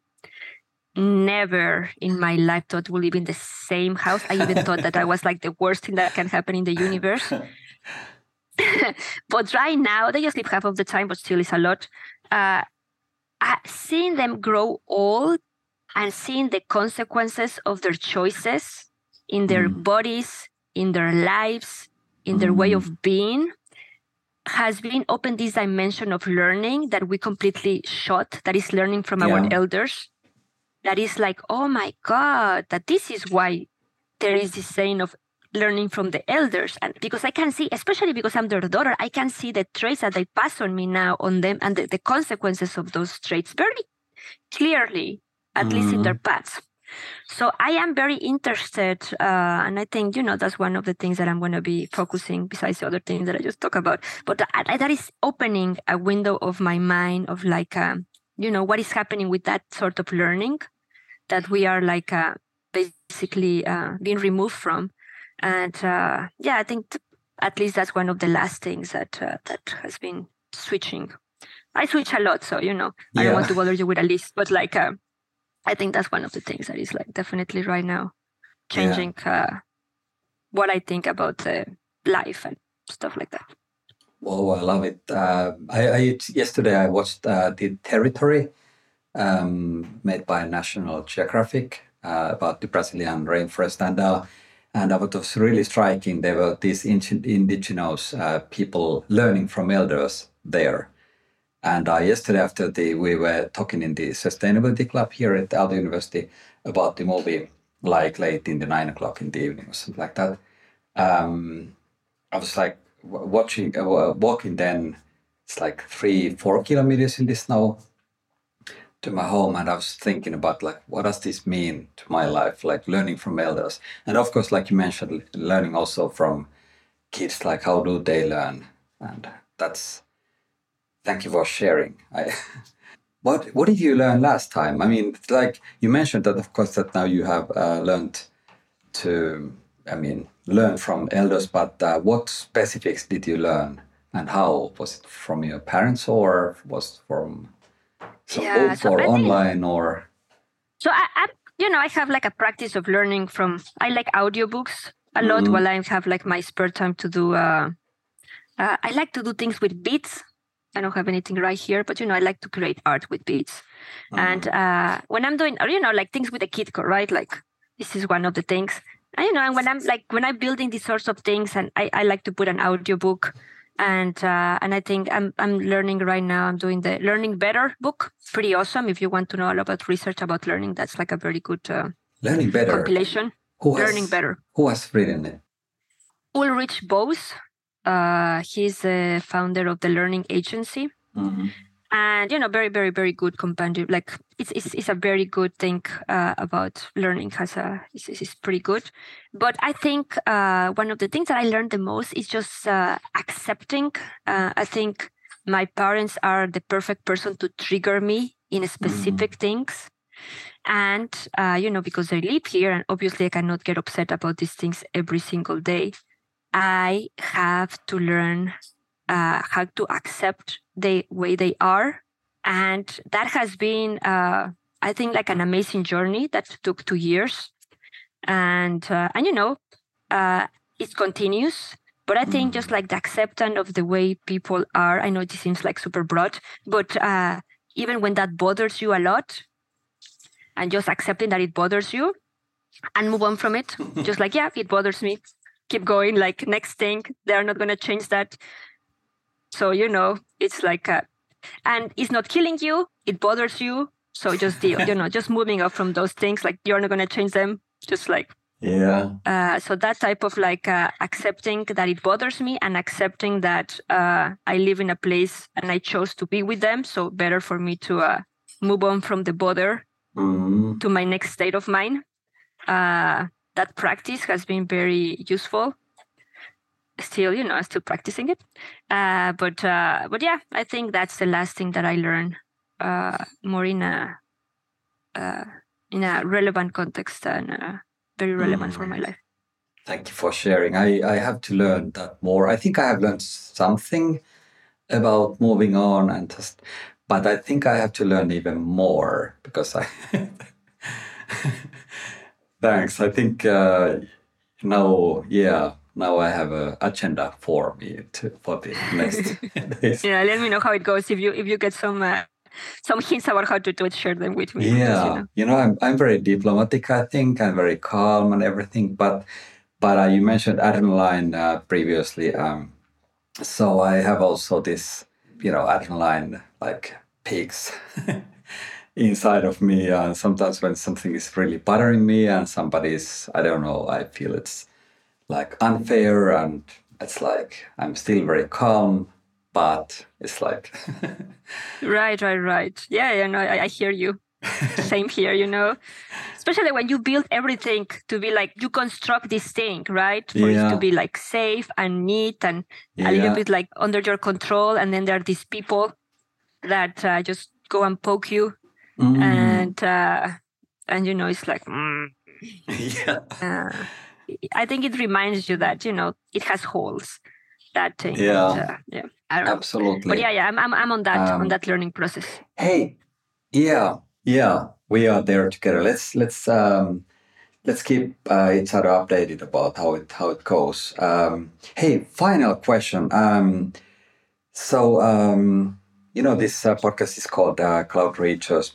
never in my life thought we'll live in the same house. I even thought that I was like the worst thing that can happen in the universe. but right now, they just live half of the time, but still is a lot. Uh, seeing them grow old and seeing the consequences of their choices in their mm. bodies, in their lives, in their mm. way of being has been opened this dimension of learning that we completely shot that is learning from yeah. our elders that is like, oh my God, that this is why there is this saying of learning from the elders. And because I can see, especially because I'm their daughter, I can see the traits that they pass on me now on them and the, the consequences of those traits very clearly, at mm. least in their mm. paths. So I am very interested, uh, and I think you know that's one of the things that I'm going to be focusing besides the other things that I just talked about. But that, that is opening a window of my mind of like, um, you know, what is happening with that sort of learning, that we are like uh, basically uh, being removed from. And uh, yeah, I think t- at least that's one of the last things that uh, that has been switching. I switch a lot, so you know I don't want to bother you with a list, but like uh, I think that's one of the things that is like definitely right now changing yeah. Uh, what I think about life and stuff like that. Oh, I love it. I, I, yesterday I watched the Territory um, made by National Geographic uh, about the Brazilian rainforest, and uh, and what was really striking, there were these indigenous uh, people learning from elders there. And uh, yesterday, after the we were talking in the sustainability club here at Aalto University about the movie, like late in the nine o'clock in the evening or something like that. Um, I was like watching, uh, walking. Then it's like three, four kilometers in the snow, to my home and I was thinking about like what does this mean to my life like learning from elders and of course like you mentioned learning also from kids like how do they learn and that's thank you for sharing. I, what what did you learn last time? I mean, like you mentioned that, of course, that now you have uh, learned to, I mean, learn from elders. But uh, what specifics did you learn, and how was it from your parents, or was from some Yeah, so or I think- online, or So I, I, you know, I have like a practice of learning from. I like audiobooks a lot Mhm. while I have like my spare time to do. Uh, uh, I like to do things with beats. I don't have anything right here, but you know, I like to create art with beats. And uh, when I'm doing, you know, like things with a kid, right? Like this is one of the things. And, you know, and when I'm like when I'm building these sorts of things, and I, I like to put an audiobook. And uh, and I think I'm I'm learning right now. I'm doing the Learning Better book. Pretty awesome. If you want to know all about research about learning, that's like a very good uh, learning better. compilation. Who has, Learning Better. Who has written it? Ulrich Boser. Uh, he's the founder of the Learning Agency. Mhm. and you know very very very good compendium like it's it's, it's a very good thing uh, about learning has a is, is is pretty good. But i think uh, one of the things that i learned the most is just uh, accepting uh, i think my parents are the perfect person to trigger me in specific things. And uh, you know because they live here and obviously i cannot get upset about these things every single day i have to learn uh, how to accept the way they are. And that has been uh, i think like an amazing journey that took two years. And uh, and you know uh, it continues. But i think just like the acceptance of the way people are i know it seems like super broad but uh, even when that bothers you a lot and just accepting that it bothers you and move on from it just like yeah it bothers me keep going like next thing they're not going to change that so you know it's like uh, and it's not killing you it bothers you so just deal you know just moving up from those things like you're not going to change them just like Yeah. uh, so that type of like uh, accepting that it bothers me and accepting that uh, i live in a place and i chose to be with them so better for me to uh, move on from the bother Mhm. to my next state of mind uh, that practice has been very useful still you know still practicing it uh, but uh, but yeah i think that's the last thing that i learned uh, more in a uh, in a relevant context and uh, very relevant for my life Thank you for sharing. I, I have to learn that more. I think I have learned something about moving on and just, but I think I have to learn even more because I. Thanks. I think uh, now, yeah, now I have a agenda for me to for the next days. yeah let me know how it goes if you if you get some uh, some hints about how to do it share them with me Yeah, you know. you know, I'm I'm very diplomatic. I think I'm very calm and everything. But but uh, you mentioned adrenaline uh, previously. Um, so I have also this, you know, adrenaline like peaks inside of me. And sometimes when something is really bothering me, and somebody's, I don't know, I feel it's like unfair, and it's like I'm still very calm, but it's like. Right, right, right. Yeah, yeah, no, I, I hear you. Same here, you know. Especially when you build everything to be like you construct this thing, right? For it to be like safe and neat and a little bit like under your control. And then there are these people that uh, just go and poke you, Mm. and uh, and you know it's like. Mm, yeah. uh, I think it reminds you that you know it has holes. That thing. Yeah. And, uh, yeah. I don't know. Absolutely. But yeah, yeah, I'm I'm, I'm on that Um, on that learning process. Hey, yeah, yeah, we are there together. Let's let's um, let's keep uh, each other updated about how it how it goes. Um, hey, final question. Um, so um, you know this uh, podcast is called uh, Cloud Reachers,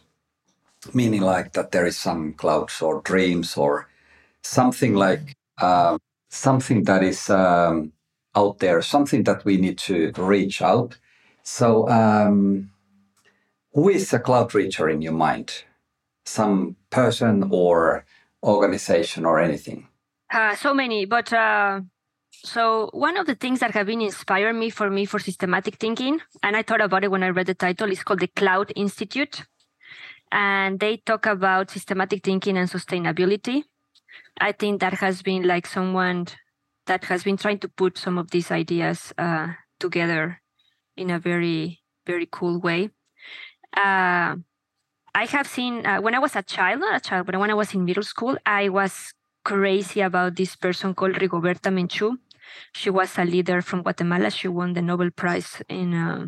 meaning like that there is some clouds or dreams or something like um, something that is um, out there, something that we need to reach out. So. Um, who is a cloud reacher in your mind? Some person or organization or anything? Uh, so many, but uh, so one of the things that have been inspiring me for me for systematic thinking, and I thought about it when I read the title, is called the Cloud Institute, and they talk about systematic thinking and sustainability. I think that has been like someone that has been trying to put some of these ideas uh, together in a very very cool way. Uh, I have seen uh, when I was a child, not a child, but when I was in middle school, I was crazy about this person called Rigoberta Menchú. She was a leader from Guatemala. She won the Nobel Prize in uh,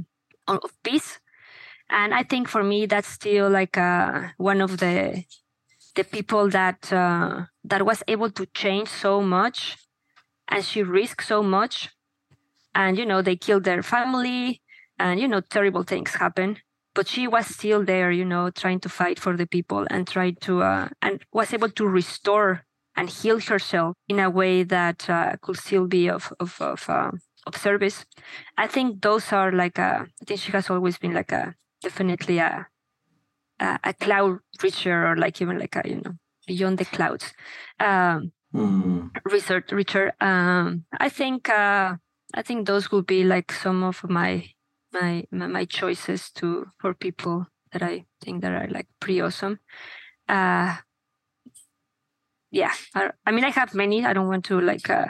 of Peace, and I think for me that's still like uh, one of the the people that uh, that was able to change so much, and she risked so much, and you know they killed their family, and you know terrible things happen. But she was still there you know trying to fight for the people and tried to uh, and was able to restore and heal herself in a way that uh, could still be of of of, uh, of service. I think those are like a, i think she has always been like a definitely a a, a cloud reacher or like even like a you know beyond the clouds um Mm. research reacher um i think uh i think those would be like some of my my my, my choices to for people that I think that are like pretty awesome. Uh, yeah, I, I mean I have many. I don't want to like uh,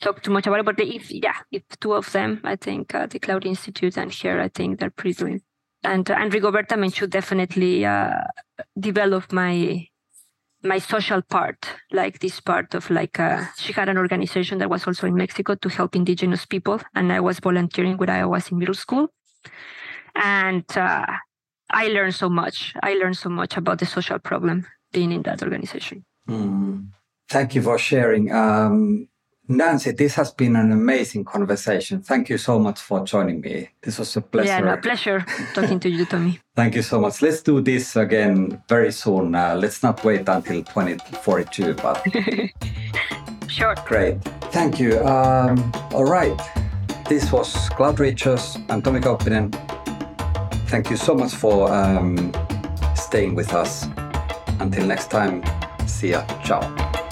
talk too much about it, but if yeah, if two of them, I think uh, the Cloud Institute and here, I think they're pretty doing. And and Rigoberta Menchú definitely uh, develop my my social part, like this part of like uh, she had an organization that was also in Mexico to help indigenous people, and I was volunteering when I was in middle school, and uh, I learned so much. I learned so much about the social problem being in that organization. Mm. Thank you for sharing. Um, Nancy, this has been an amazing conversation. Thank you so much for joining me. This was a pleasure. Yeah, no, pleasure talking to you, Tomi. Thank you so much. Let's do this again very soon. Uh, let's not wait until 2042, but sure. great. Thank you. Um, all right. This was Cloud Reachers. I'm Tomi Kauppinen. Thank you so much for um, staying with us. Until next time, see ya. Ciao.